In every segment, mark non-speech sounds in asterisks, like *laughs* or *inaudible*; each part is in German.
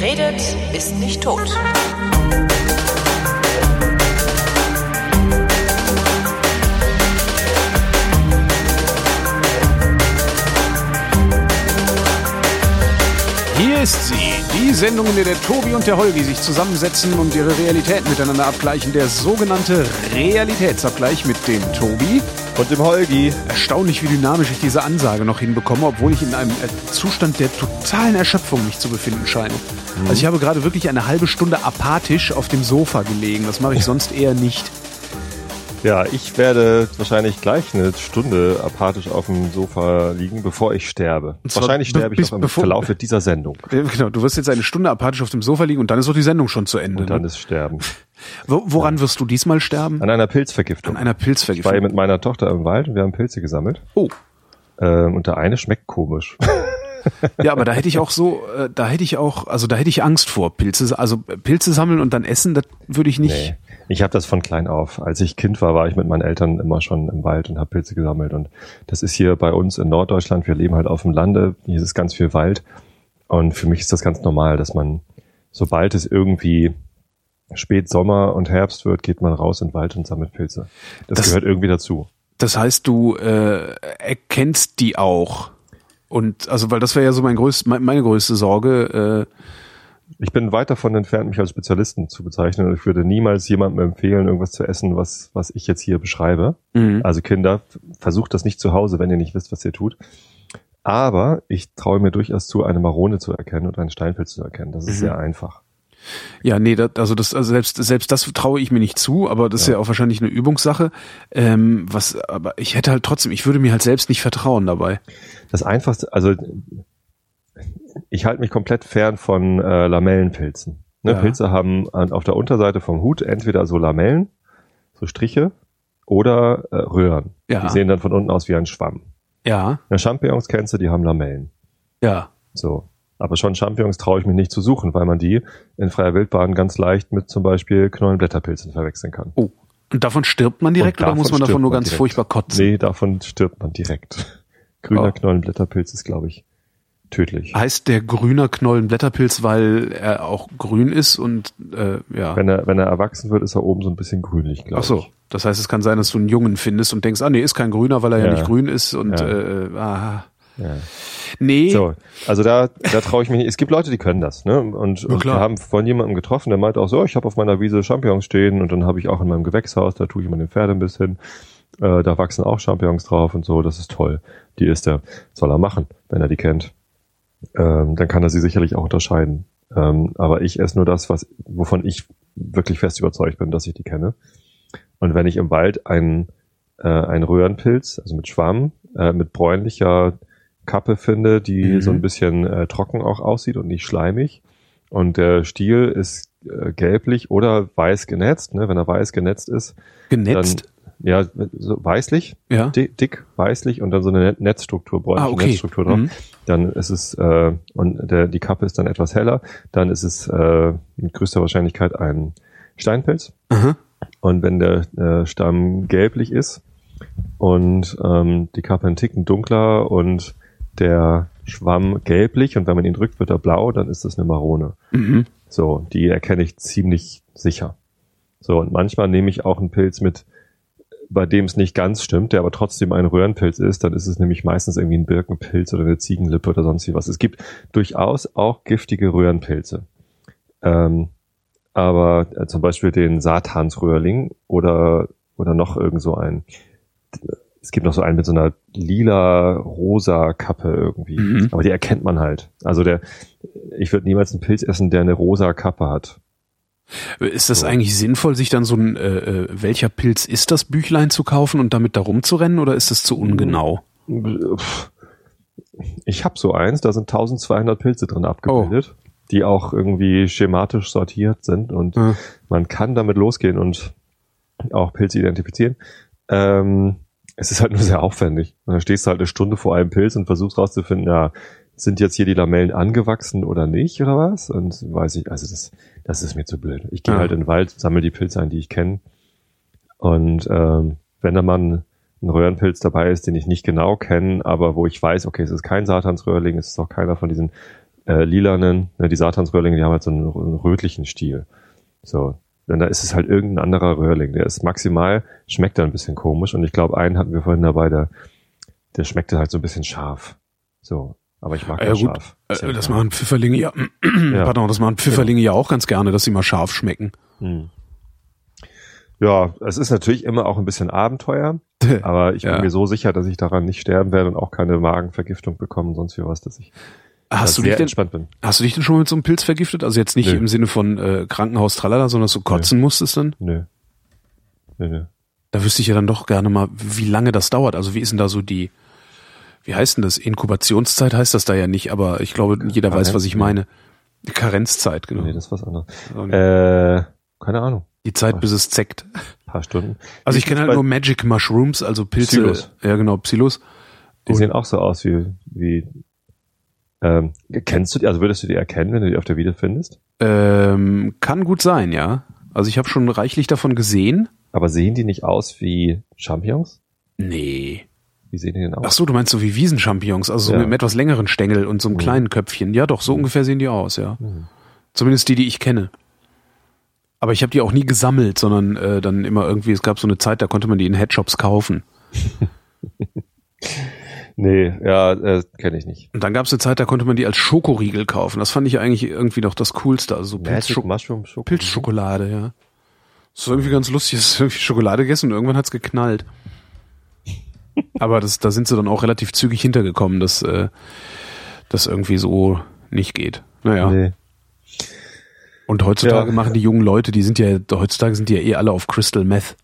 Redet, ist nicht tot. Hier ist sie, die Sendung, in der der Tobi und der Holgi sich zusammensetzen und ihre Realität miteinander abgleichen. Der sogenannte Realitätsabgleich mit dem Tobi. Und dem Holgi. Erstaunlich, wie dynamisch ich diese Ansage noch hinbekomme, obwohl ich in einem äh, Zustand der totalen Erschöpfung mich zu befinden scheine. Also ich habe gerade wirklich eine halbe Stunde apathisch auf dem Sofa gelegen. Das mache ich sonst eher nicht. Ja, ich werde wahrscheinlich gleich eine Stunde apathisch auf dem Sofa liegen, bevor ich sterbe. Wahrscheinlich sterbe ich noch im Verlauf dieser Sendung. *laughs* Genau, du wirst jetzt eine Stunde apathisch auf dem Sofa liegen und dann ist doch die Sendung schon zu Ende. Und dann ne? ist Sterben. *laughs* Wo, woran wirst du diesmal sterben? An einer Pilzvergiftung. An einer ich war Pilzvergiftung. mit meiner Tochter im Wald und wir haben Pilze gesammelt. Oh, Ähm, und der eine schmeckt komisch. *laughs* ja, aber da hätte ich auch so, äh, da hätte ich auch, also da hätte ich Angst vor Pilze, also Pilze sammeln und dann essen, das würde ich nicht. Nee. Ich habe das von klein auf. Als ich Kind war, war ich mit meinen Eltern immer schon im Wald und habe Pilze gesammelt. Und das ist hier bei uns in Norddeutschland. Wir leben halt auf dem Lande. Hier ist ganz viel Wald. Und für mich ist das ganz normal, dass man, sobald es irgendwie spät Sommer und Herbst wird, geht man raus in den Wald und sammelt Pilze. Das, Das- gehört irgendwie dazu. Das heißt, du äh, erkennst die auch. Und also, weil das wäre ja so mein größt, mein, meine größte Sorge. Äh, Ich bin weit davon entfernt, mich als Spezialisten zu bezeichnen. Und ich würde niemals jemandem empfehlen, irgendwas zu essen, was, was ich jetzt hier beschreibe. mhm. Also Kinder, versucht das nicht zu Hause, wenn ihr nicht wisst, was ihr tut. Aber ich traue mir durchaus zu, eine Marone zu erkennen und einen Steinpilz zu erkennen. Das ist Mhm. sehr einfach. Ja, nee, das, also das, also selbst, selbst das traue ich mir nicht zu, aber das ist ja auch wahrscheinlich eine Übungssache. Ähm, was, aber ich hätte halt trotzdem, ich würde mir halt selbst nicht vertrauen dabei. Das einfachste, also ich halte mich komplett fern von äh, Lamellenpilzen. Ne, Ja. Pilze haben an, auf der Unterseite vom Hut entweder so Lamellen, so Striche oder äh, Röhren. Ja. Die sehen dann von unten aus wie ein Schwamm. Ja, Ja, Champignons kennst du, die haben Lamellen. ja. So. Aber schon Champignons traue ich mich nicht zu suchen, weil man die in freier Wildbahn ganz leicht mit zum Beispiel Knollenblätterpilzen verwechseln kann. Oh. Und davon stirbt man direkt oder muss man davon nur ganz direkt. furchtbar kotzen? Nee, davon stirbt man direkt. *laughs* Grüner Oh. Knollenblätterpilz ist, glaube ich, tödlich. Heißt der grüner Knollenblätterpilz, weil er auch grün ist und äh, ja. Wenn er, wenn er erwachsen wird, ist er oben so ein bisschen grünlich, glaube Ach so. ich. Das heißt, es kann sein, dass du einen Jungen findest und denkst, ah nee, ist kein grüner, weil er ja, Ja. nicht grün ist und Ja. äh, ah. Ja. Nee. So, also da, da traue ich mich nicht. Es gibt Leute, die können das, ne? Und, und wir haben von jemandem getroffen, der meinte auch so, ich habe auf meiner Wiese Champignons stehen und dann habe ich auch in meinem Gewächshaus, da tue ich immer den Pferde ein bisschen. Äh, da wachsen auch Champignons drauf und so, das ist toll. Die ist er. Soll er machen, wenn er die kennt. Ähm, dann kann er sie sicherlich auch unterscheiden. Ähm, aber ich esse nur das, was, wovon ich wirklich fest überzeugt bin, dass ich die kenne. Und wenn ich im Wald einen, äh, einen Röhrenpilz, also mit Schwamm, äh, mit bräunlicher Kappe finde, die Mhm. so ein bisschen äh, trocken auch aussieht und nicht schleimig. Und der Stiel ist äh, gelblich oder weiß genetzt. Ne? Wenn er weiß genetzt ist, Genetzt? dann ja so weißlich, ja. di dick weißlich und dann so eine Net Netzstruktur, bräunliche Ah, okay. Netzstruktur drauf. Mhm. Dann ist es äh, und der, die Kappe ist dann etwas heller. Dann ist es äh, mit größter Wahrscheinlichkeit ein Steinpilz. Aha. Und wenn der äh, Stamm gelblich ist und ähm, die Kappe ein Ticken dunkler und der Schwamm gelblich und wenn man ihn drückt, wird er blau, dann ist das eine Marone. Mhm. So, die erkenne ich ziemlich sicher. So, und manchmal nehme ich auch einen Pilz mit, bei dem es nicht ganz stimmt, der aber trotzdem ein Röhrenpilz ist, dann ist es nämlich meistens irgendwie ein Birkenpilz oder eine Ziegenlippe oder sonst wie was. Es gibt durchaus auch giftige Röhrenpilze. Ähm, aber äh, zum Beispiel den Satansröhrling oder, oder noch irgend so ein. Es gibt noch so einen mit so einer lila-rosa Kappe irgendwie. Mhm. Aber die erkennt man halt. Also der, ich würde niemals einen Pilz essen, der eine rosa Kappe hat. Ist das So. eigentlich sinnvoll, sich dann so ein äh, äh, welcher Pilz ist das Büchlein zu kaufen und damit da rumzurennen oder ist das zu ungenau? Ich habe so eins, da sind 1200 Pilze drin abgebildet, die auch irgendwie schematisch sortiert sind und Ja. man kann damit losgehen und auch Pilze identifizieren. Ähm, es ist halt nur sehr aufwendig. Und dann stehst du halt eine Stunde vor einem Pilz und versuchst rauszufinden, ja, sind jetzt hier die Lamellen angewachsen oder nicht oder was? Und weiß ich, also das, das ist mir zu blöd. Ich gehe Ja. halt in den Wald, sammle die Pilze ein, die ich kenne. Und ähm, wenn da mal ein, ein Röhrenpilz dabei ist, den ich nicht genau kenne, aber wo ich weiß, okay, es ist kein Satansröhrling, es ist auch keiner von diesen äh, lilanen, ne, die Satansröhrlinge, die haben halt so einen, einen rötlichen Stiel. So. Denn da ist es halt irgendein anderer Röhrling. Der ist maximal, schmeckt da ein bisschen komisch. Und ich glaube, einen hatten wir vorhin dabei, der, der schmeckte halt so ein bisschen scharf. So. Aber ich mag Ja, ja, gut. scharf. Äh, ja das machen Pfifferlinge ja, Ja. *clears throat* pardon, das machen Pfifferlinge ja auch ganz gerne, dass sie mal scharf schmecken. Hm. Ja, es ist natürlich immer auch ein bisschen Abenteuer, *laughs* aber ich bin Ja. mir so sicher, dass ich daran nicht sterben werde und auch keine Magenvergiftung bekommen, sonst wie was, dass ich Hast du dich sehr denn, entspannt bin. hast du dich denn schon mal mit so einem Pilz vergiftet? Also jetzt nicht Nö. im Sinne von äh, Krankenhaus tralala, sondern dass du kotzen musstest dann? Nö. Nö, nö. Da wüsste ich ja dann doch gerne mal, wie lange das dauert. Also wie ist denn da so die, wie heißt denn das? Inkubationszeit heißt das da ja nicht, aber ich glaube, jeder weiß, was ich meine. Karenzzeit, genau. Nee, das ist was anderes. Äh, keine Ahnung. die Zeit, bis es zeckt. paar Stunden. Also ich kenne halt nur Magic Mushrooms, also Pilze. Psilos. Ja, genau, Psilos. Die sehen auch so aus wie, wie ähm, kennst du die, also würdest du die erkennen, wenn du die auf der Video findest? Ähm, kann gut sein, ja. Also ich habe schon reichlich davon gesehen. Aber sehen die nicht aus wie Champignons? Nee. Wie sehen die denn aus? Ach so, du meinst so wie Wiesenchampignons, also so Ja. mit einem etwas längeren Stängel und so einem Mhm. kleinen Köpfchen. Ja, doch, so ungefähr sehen die aus, ja. Hm. Zumindest die, die ich kenne. Aber ich habe die auch nie gesammelt, sondern äh, dann immer irgendwie, es gab so eine Zeit, da konnte man die in Headshops kaufen. *laughs* Nee, ja, äh, kenne ich nicht. Und dann gab es eine Zeit, da konnte man die als Schokoriegel kaufen. Das fand ich eigentlich irgendwie doch das Coolste. Also so Pilzschok. Pilzschokolade, ja. Das ist irgendwie ganz lustig. Es ist irgendwie Schokolade gegessen und irgendwann hat's geknallt. Aber das, da sind sie dann auch relativ zügig hintergekommen, dass äh, das irgendwie so nicht geht. Naja. Nee. Und heutzutage Ja. machen die jungen Leute, die sind ja, heutzutage sind die ja eh alle auf Crystal Meth.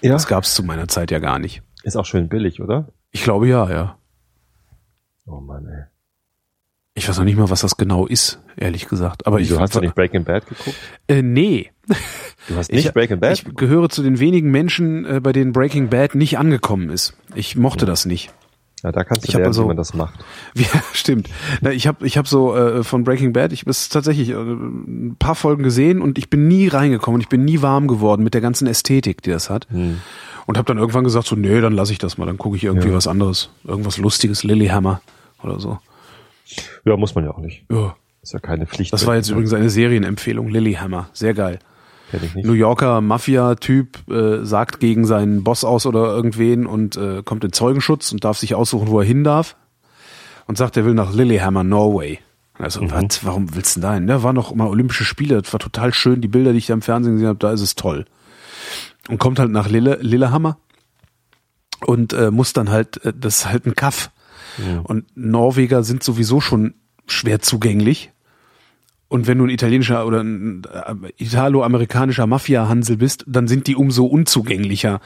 Ja, Das gab's zu meiner Zeit ja gar nicht. ist auch schön billig, oder? Ich glaube ja, ja. Oh Mann, ey. Ich weiß noch nicht mal, was das genau ist, ehrlich gesagt. Aber Wieso ich hast du nicht Breaking Bad geguckt? Äh, nee. Du hast Ich- nicht Breaking Bad? Ich gehöre zu den wenigen Menschen, äh, bei denen Breaking Bad nicht angekommen ist. Ich mochte das nicht. ja, da kannst du ich lernen, also- wie man das macht. *laughs* Ja, stimmt. Na, ich habe ich hab so äh, von Breaking Bad, ich bis tatsächlich äh, ein paar Folgen gesehen und ich bin nie reingekommen und ich bin nie warm geworden mit der ganzen Ästhetik, die das hat. Hm. Und habe dann irgendwann gesagt so, nee, dann lasse ich das mal, dann gucke ich irgendwie Ja. was anderes, irgendwas lustiges, Lilyhammer oder so. Ja, muss man ja auch nicht. Ja. Ist ja keine Pflicht. Das war jetzt übrigens eine Serienempfehlung, Lilyhammer, sehr geil. New Yorker Mafia-Typ äh, sagt gegen seinen Boss aus oder irgendwen und äh, kommt in Zeugenschutz und darf sich aussuchen, wo er hin darf. Und sagt, er will nach Lillehammer, Norway. Also, was, warum willst du denn da hin? Da waren noch mal Olympische Spiele, das war total schön. Die Bilder, die ich da im Fernsehen gesehen habe, da ist es toll. Und kommt halt nach Lille, Lillehammer und äh, muss dann halt, äh, das ist halt ein Kaff. Und Norweger sind sowieso schon schwer zugänglich. Und wenn du ein italienischer oder ein äh, italo-amerikanischer Mafia-Hansel bist, dann sind die umso unzugänglicher.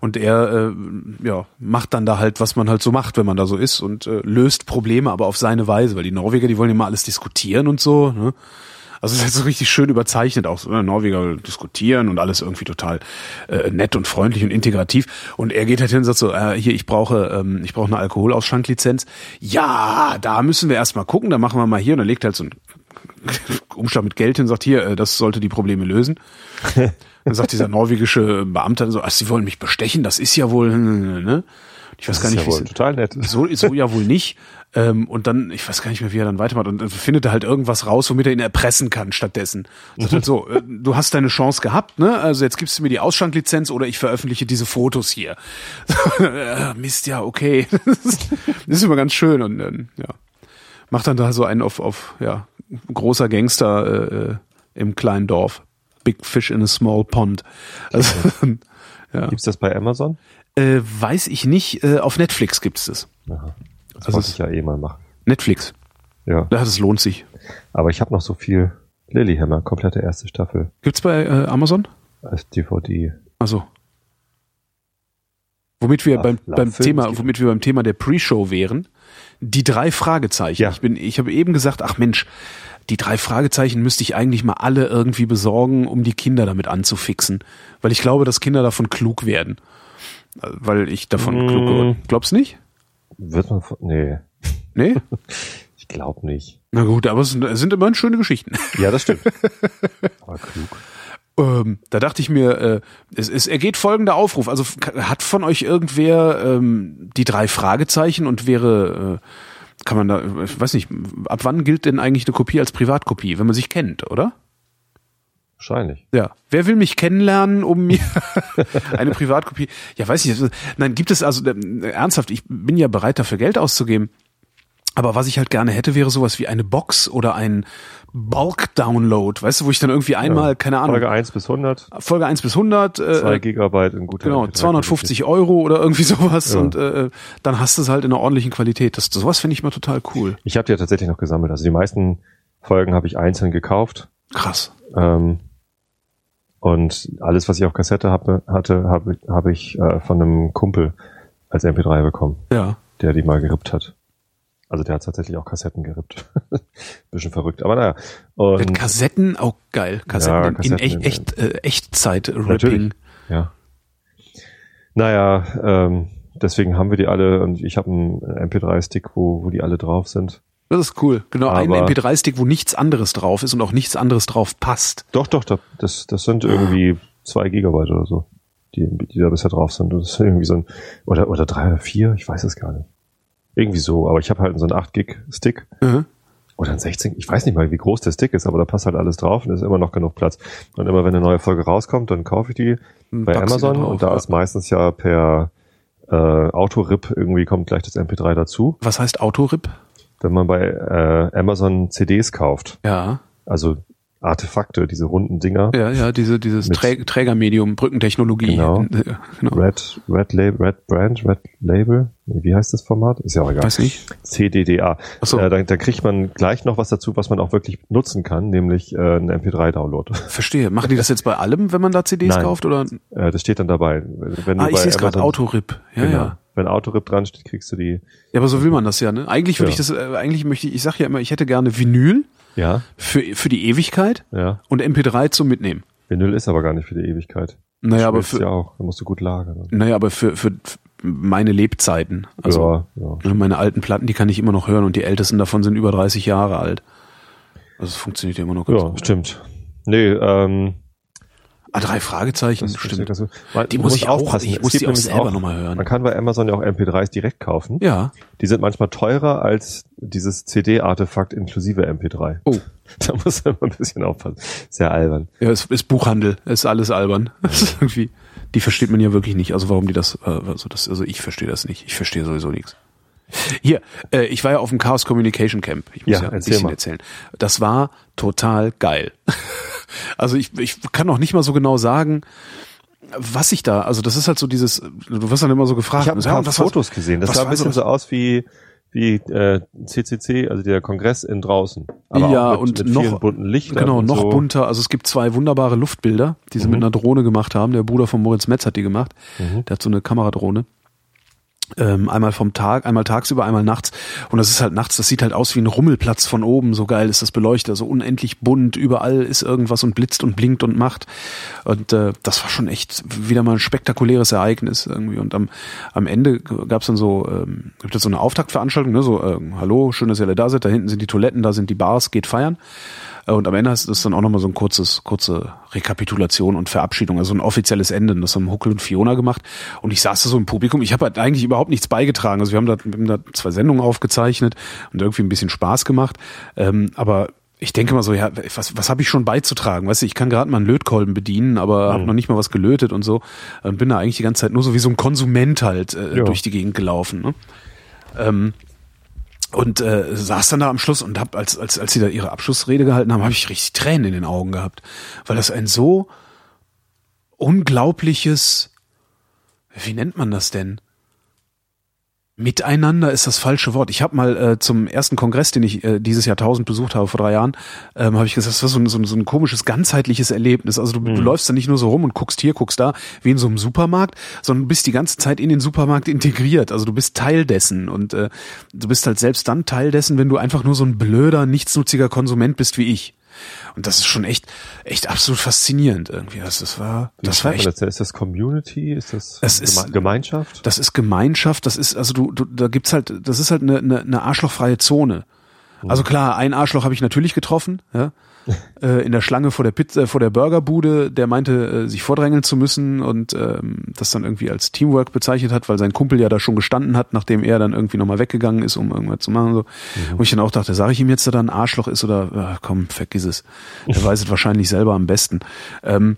Und er äh, ja, macht dann da halt, was man halt so macht, wenn man da so ist und äh, löst Probleme, aber auf seine Weise, weil die Norweger, die wollen immer alles diskutieren und so. Ne? Also es ist halt so richtig schön überzeichnet auch. So, ne? Norweger diskutieren und alles irgendwie total äh, nett und freundlich und integrativ. Und er geht halt hin und sagt so, äh, hier, ich brauche, ähm, ich brauche eine Alkoholausschranklizenz. Ja, da müssen wir erstmal gucken, da machen wir mal hier. Und er legt halt so ein Umschlag mit Geld hin, sagt hier, äh, das sollte die Probleme lösen. *laughs* Dann sagt dieser norwegische Beamte so, ach, Sie wollen mich bestechen, das ist ja wohl, ne? Ich weiß das gar nicht, ja wie wohl total nett. so, so ja wohl nicht. Ähm, und dann, ich weiß gar nicht mehr, wie er dann weitermacht. Und dann findet er halt irgendwas raus, womit er ihn erpressen kann stattdessen. Sagt halt so, äh, du hast deine Chance gehabt, ne? Also jetzt gibst du mir die Ausschanklizenz oder ich veröffentliche diese Fotos hier. Äh, *laughs* Mist, ja, okay. *laughs* Das ist immer ganz schön und ähm, ja. Macht dann da so einen auf, auf ja, großer Gangster äh, äh, im kleinen Dorf. Big Fish in a small pond. Also, *laughs* ja. Gibt's das bei Amazon? Äh, weiß ich nicht. Äh, auf Netflix gibt's das. Aha. Das Also es- ich ja eh mal machen. Netflix. Ja. Ja, das lohnt sich. Aber ich habe noch so viel Lilyhammer, komplette erste Staffel Gibt's bei äh, Amazon? als DVD. Also. Womit wir Ach, beim, beim Thema, womit wir beim Thema der Pre-Show wären, die drei Fragezeichen. Ja. Ich bin, ich habe eben gesagt, ach Mensch, die drei Fragezeichen müsste ich eigentlich mal alle irgendwie besorgen, um die Kinder damit anzufixen. Weil ich glaube, dass Kinder davon klug werden. Weil ich davon Mm. klug geworden. Glaubst nicht? Wird man von, nee, Nee? *laughs* ich glaube nicht. Na gut, aber es sind, es sind immerhin schöne Geschichten. Ja, das stimmt. *laughs* Aber klug. Ähm, da dachte ich mir, äh, es, es ergeht folgender Aufruf. Also hat von euch irgendwer ähm, die drei Fragezeichen und wäre kann man da, ich weiß nicht, ab wann gilt denn eigentlich eine Kopie als Privatkopie, wenn man sich kennt, oder? Wahrscheinlich. Ja. Wer will mich kennenlernen, um mir *laughs* eine Privatkopie? Ja, weiß ich. nicht. Nein, gibt es also äh, ernsthaft, ich bin ja bereit dafür Geld auszugeben. Aber was ich halt gerne hätte, wäre sowas wie eine Box oder ein Bulk-Download, weißt du, wo ich dann irgendwie einmal, Ja. keine Ahnung, Folge 1 bis 100, Folge 1 bis 100, 2 äh, Gigabyte in guter genau, MP3 250 Euro oder irgendwie sowas Ja. und äh, dann hast du es halt in einer ordentlichen Qualität. Das, sowas finde ich mal total cool. Ich habe die ja tatsächlich noch gesammelt. Also die meisten Folgen habe ich einzeln gekauft. Krass. Ähm, und alles, was ich auf Kassette habe, hatte, habe habe ich äh, von einem Kumpel als MP3 bekommen, Ja. der die mal gerippt hat. Also der hat tatsächlich auch Kassetten gerippt. *laughs* Bisschen verrückt, aber naja. Mit Und, Kassetten, auch geil. Kassetten, Ja, in- Kassetten in echt, echt, äh, Echtzeit-Ripping. Ja. Naja, ähm, deswegen haben wir die alle und ich habe einen MP3-Stick, wo, wo die alle drauf sind. Das ist cool. Genau, ein Aber- MP3-Stick, wo nichts anderes drauf ist und auch nichts anderes drauf passt. Doch, doch, das, das sind irgendwie zwei Gigabyte oder so, die, die da bisher drauf sind. Das ist irgendwie so ein, oder, oder drei oder vier, ich weiß es gar nicht. Irgendwie so, aber ich habe halt so einen 8 Gig Stick Mhm. oder ein 16, ich weiß nicht mal, wie groß der Stick ist, aber da passt halt alles drauf und ist immer noch genug Platz. Und immer wenn eine neue Folge rauskommt, dann kaufe ich die bei sie da Amazon drauf, und da ja. ist meistens ja per äh, Autorip irgendwie kommt gleich das MP3 dazu. Was heißt Autorip? Wenn man bei äh, Amazon CDs kauft, Ja. also Artefakte, diese runden Dinger, Ja, ja, diese, dieses Trä Trägermedium, Brückentechnologie. Genau. Äh, genau. Red, Red Label, Red Brand, Red Label, wie heißt das Format? Ist ja auch egal. Weiß nicht. CDDA. Ach so. Äh, da, da kriegt man gleich noch was dazu, was man auch wirklich nutzen kann, nämlich äh, einen MP3-Download. *laughs* Verstehe. Machen die das jetzt bei allem, wenn man da CDs Nein. kauft? Oder? Äh, das steht dann dabei. Wenn Ah, du ich sehe es gerade, Autorip. Ja, genau. ja. Wenn Autorip dran steht, kriegst du die. Ja, aber so will man das ja, ne? Eigentlich würde Ja. ich das, äh, eigentlich möchte ich, ich sag ja immer, ich hätte gerne Vinyl Ja, für, für die Ewigkeit ja. und MP3 zum Mitnehmen. Vinyl ist aber gar nicht für die Ewigkeit. Naja, aber für, ja auch. Da musst du gut lagern. naja, aber für, für meine Lebzeiten. Also, ja, ja. meine alten Platten, die kann ich immer noch hören und die ältesten davon sind über 30 Jahre alt. Also es funktioniert ja immer noch ganz ja, gut. stimmt. Nee, ähm, Ah, drei Fragezeichen, das stimmt. Man, Die muss ich auch- aufpassen. ich Es muss die auch selber noch mal hören. Man kann bei Amazon ja auch MP3s direkt kaufen. Ja. Die sind manchmal teurer als dieses CD-Artefakt inklusive MP3. Oh. *laughs* Da muss man ein bisschen aufpassen. Sehr albern. Ja, es ist Buchhandel, es ist alles albern. *laughs* Das ist irgendwie, die versteht man ja wirklich nicht. Also warum die das, äh, also das, also ich verstehe das nicht. Ich verstehe sowieso nichts. Hier, äh, ich war ja auf dem Chaos Communication Camp. Ich muss Ja, ja, ein bisschen mal. erzählen. Das war total geil. *laughs* also ich, ich kann noch nicht mal so genau sagen, was ich da, also das ist halt so dieses, du wirst dann immer so gefragt. Ich habe ein ja, paar was war- Fotos gesehen. Das was sah ein bisschen so- so aus wie wie äh, CCC, also der Kongress in draußen. Aber Ja, mit, und mit noch- bunten Lichtern. Genau, noch so. bunter. Also es gibt zwei wunderbare Luftbilder, die sie Mhm. mit einer Drohne gemacht haben. Der Bruder von Moritz Metz hat die gemacht. Mhm. Der hat so eine Kameradrohne. Ähm, einmal vom Tag, einmal tagsüber, einmal nachts. Und das ist halt nachts, das sieht halt aus wie ein Rummelplatz von oben. So geil ist das beleuchtet, so unendlich bunt. Überall ist irgendwas und blitzt und blinkt und macht. Und äh, das war schon echt wieder mal ein spektakuläres Ereignis irgendwie. Und am, am Ende gab's dann so, ähm, gibt es so eine Auftaktveranstaltung, ne? So, äh, hallo, schön, dass ihr alle da seid. Da hinten sind die Toiletten, da sind die Bars, geht feiern. Äh, Und am Ende ist das dann auch nochmal so ein kurzes, kurze Rekapitulation und Verabschiedung, also ein offizielles Ende. Das haben Huckel und Fiona gemacht. Und ich saß da so im Publikum. Ich habe halt eigentlich überhaupt nichts beigetragen. Also wir haben da, wir haben da zwei Sendungen aufgezeichnet und irgendwie ein bisschen Spaß gemacht. Ähm, aber ich denke mal so, ja, was, was habe ich schon beizutragen? Weißt du, ich kann gerade mal einen Lötkolben bedienen, aber habe noch nicht mal was gelötet und so. Und bin da eigentlich die ganze Zeit nur so wie so ein Konsument halt äh, Ja. durch die Gegend gelaufen. Ne? Ähm, und äh, saß dann da am Schluss und hab, als, als, als sie da ihre Abschlussrede gehalten haben, habe ich richtig Tränen in den Augen gehabt. Weil das ein so unglaubliches, wie nennt man das denn? Miteinander ist das falsche Wort. Ich habe mal äh, zum ersten Kongress, den ich äh, dieses Jahrtausend besucht habe, vor drei Jahren, ähm, habe ich gesagt, das war so ein, so, ein, so ein komisches, ganzheitliches Erlebnis. Also du, du läufst da nicht nur so rum und guckst hier, guckst da, wie in so einem Supermarkt, sondern du bist die ganze Zeit in den Supermarkt integriert. Also du bist Teil dessen und äh, du bist halt selbst dann Teil dessen, wenn du einfach nur so ein blöder, nichtsnutziger Konsument bist wie ich. Und das ist schon echt, echt absolut faszinierend irgendwie. Das, das war, das war echt Das, ist das Community? Ist das Geme ist- Gemeinschaft? das ist Gemeinschaft, das ist, also du, du da gibt's halt, das ist halt eine, eine, eine arschlochfreie Zone. Also klar, ein Arschloch habe ich natürlich getroffen, ja. *laughs* äh, in der Schlange vor der Pizza, vor der Burgerbude, der meinte, äh, sich vordrängeln zu müssen und ähm, das dann irgendwie als Teamwork bezeichnet hat, weil sein Kumpel ja da schon gestanden hat, nachdem er dann irgendwie nochmal weggegangen ist, um irgendwas zu machen. So. Mhm. Wo ich dann auch dachte, sage ich ihm jetzt, dass er ein Arschloch ist oder ach, komm, vergiss es. *laughs* Er weiß es wahrscheinlich selber am besten. Ähm,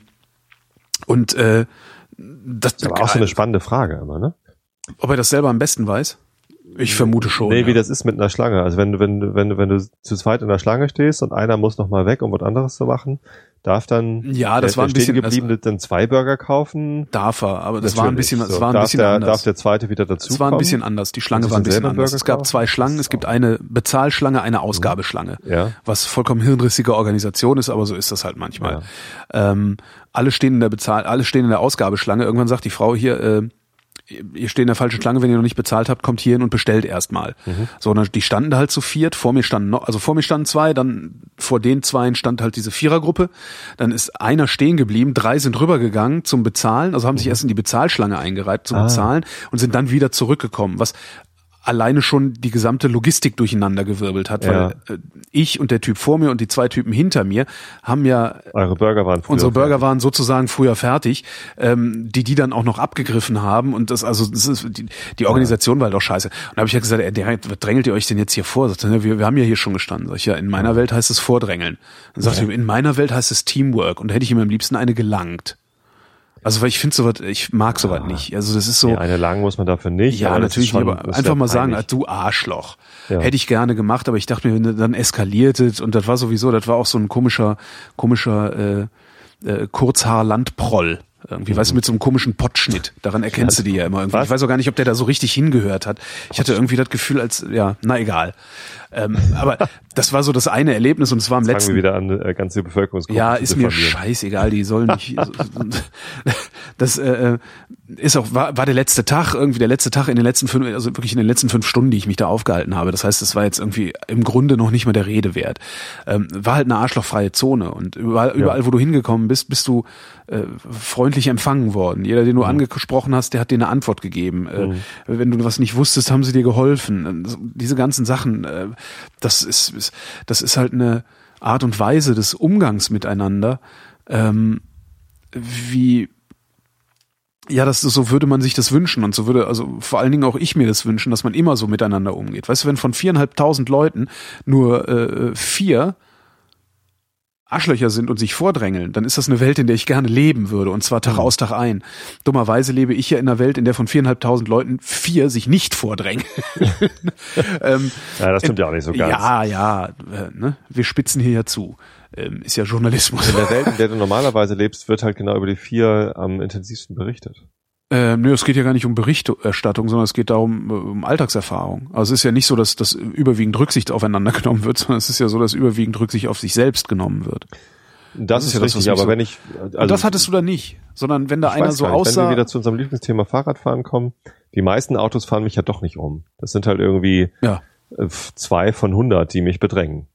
und äh, das, das ist aber auch so eine spannende Frage immer, ne? Ob er das selber am besten weiß? Ich vermute schon. Nee, ja. wie das ist mit einer Schlange. Also wenn du, wenn du, wenn du, wenn du zu zweit in der Schlange stehst und einer muss noch mal weg, um was anderes zu machen, darf dann ja, das war ein bisschen gebliebene dann zwei Burger kaufen. Darf er, aber das Natürlich. war ein bisschen, das so, war ein darf bisschen der, anders. Darf der zweite wieder dazu? Es war ein bisschen anders. Die Schlange war ein bisschen anders. Burger es gab zwei Schlangen. Es gibt eine Bezahlschlange, eine Ausgabeschlange. Ja. Was vollkommen hirnrissige Organisation ist, aber so ist das halt manchmal. Ja. Ähm, alle stehen in der Bezahl, alle stehen in der Ausgabeschlange. Irgendwann sagt die Frau hier, äh, ihr steht in der falschen Schlange, wenn ihr noch nicht bezahlt habt, kommt hier hin und bestellt erstmal. Mhm. So, und die standen da halt zu viert, vor mir standen noch, also vor mir standen zwei, dann vor den zweien stand halt diese Vierergruppe, dann ist einer stehen geblieben, drei sind rübergegangen zum Bezahlen, also haben sich mhm. erst in die Bezahlschlange eingereiht zum ah. Bezahlen und sind dann wieder zurückgekommen, was alleine schon die gesamte Logistik durcheinander gewirbelt hat, weil ja. Äh, ich und der Typ vor mir und die zwei Typen hinter mir haben ja eure Burger waren unsere Burger fertig. waren sozusagen früher fertig, ähm, die die dann auch noch abgegriffen haben und das also das ist, die, die Organisation ja. war halt auch scheiße. Und da habe ich ja gesagt, ey, der, was drängelt ihr euch denn jetzt hier vor? Sagt, er, wir, wir haben ja hier schon gestanden. Sag ich, ja, in meiner Welt heißt es Vordrängeln. Dann sagt ja. er, in meiner Welt heißt es Teamwork und da hätte ich ihm am liebsten eine gelangt. Also weil ich finde sowas, ich mag sowas ja. nicht. Also das ist so. Ja, eine lang muss man dafür nicht. Ja, natürlich schon, aber einfach mal sagen, du Arschloch. Ja. Hätte ich gerne gemacht, aber ich dachte mir, dann eskaliert es und das war sowieso, das war auch so ein komischer, komischer äh, äh, Kurzhaar-Landproll. Irgendwie, mhm. weißt du, mit so einem komischen Pottschnitt. Daran erkennst du die ja immer irgendwie. Was? Ich weiß auch gar nicht, ob der da so richtig hingehört hat. Ich hatte irgendwie das Gefühl, als, ja, na egal. Ähm, aber das war so das eine Erlebnis und es war am letzten. Fangen wir wieder an, äh, ganze Bevölkerungsgruppe Ja, ist mir scheißegal, die sollen nicht. *laughs* *laughs* das äh, ist auch war, war der letzte Tag irgendwie der letzte Tag in den letzten fünf, also wirklich in den letzten fünf Stunden, die ich mich da aufgehalten habe. Das heißt, es war jetzt irgendwie im Grunde noch nicht mal der Rede wert. Ähm, war halt eine arschlochfreie Zone und überall, überall, ja. wo du hingekommen bist, bist du äh, freundlich empfangen worden. Jeder, den du mhm. angesprochen hast, der hat dir eine Antwort gegeben. Äh, mhm. Wenn du was nicht wusstest, haben sie dir geholfen. Diese ganzen Sachen. Äh, das ist, das ist halt eine Art und Weise des Umgangs miteinander, ähm, wie ja, das so würde man sich das wünschen und so würde also vor allen Dingen auch ich mir das wünschen, dass man immer so miteinander umgeht. Weißt du, wenn von viereinhalbtausend Leuten nur äh, vier Arschlöcher sind und sich vordrängeln, dann ist das eine Welt, in der ich gerne leben würde und zwar Tag mhm. aus, Tag ein. Dummerweise lebe ich ja in einer Welt, in der von viereinhalbtausend Leuten vier sich nicht vordrängen. *laughs* ähm, ja, das stimmt ja auch nicht so ganz. Ja, ja, äh, ne? wir spitzen hier ja zu. Ähm, ist ja Journalismus. In der Welt, in der du *laughs* normalerweise lebst, wird halt genau über die vier am intensivsten berichtet. Äh, nö, es geht ja gar nicht um Berichterstattung, sondern es geht darum, äh, um Alltagserfahrung. Also es ist ja nicht so, dass das überwiegend Rücksicht aufeinander *laughs* genommen wird, sondern es ist ja so, dass überwiegend Rücksicht auf sich selbst genommen wird. Das, das ist, ja richtig, das, aber so wenn ich. Also Und das hattest du da nicht, sondern wenn da einer so aussah. Wenn wir wieder zu unserem Lieblingsthema Fahrradfahren kommen, die meisten Autos fahren mich ja doch nicht um. Das sind halt irgendwie ja. Äh, zwei von hundert, die mich bedrängen.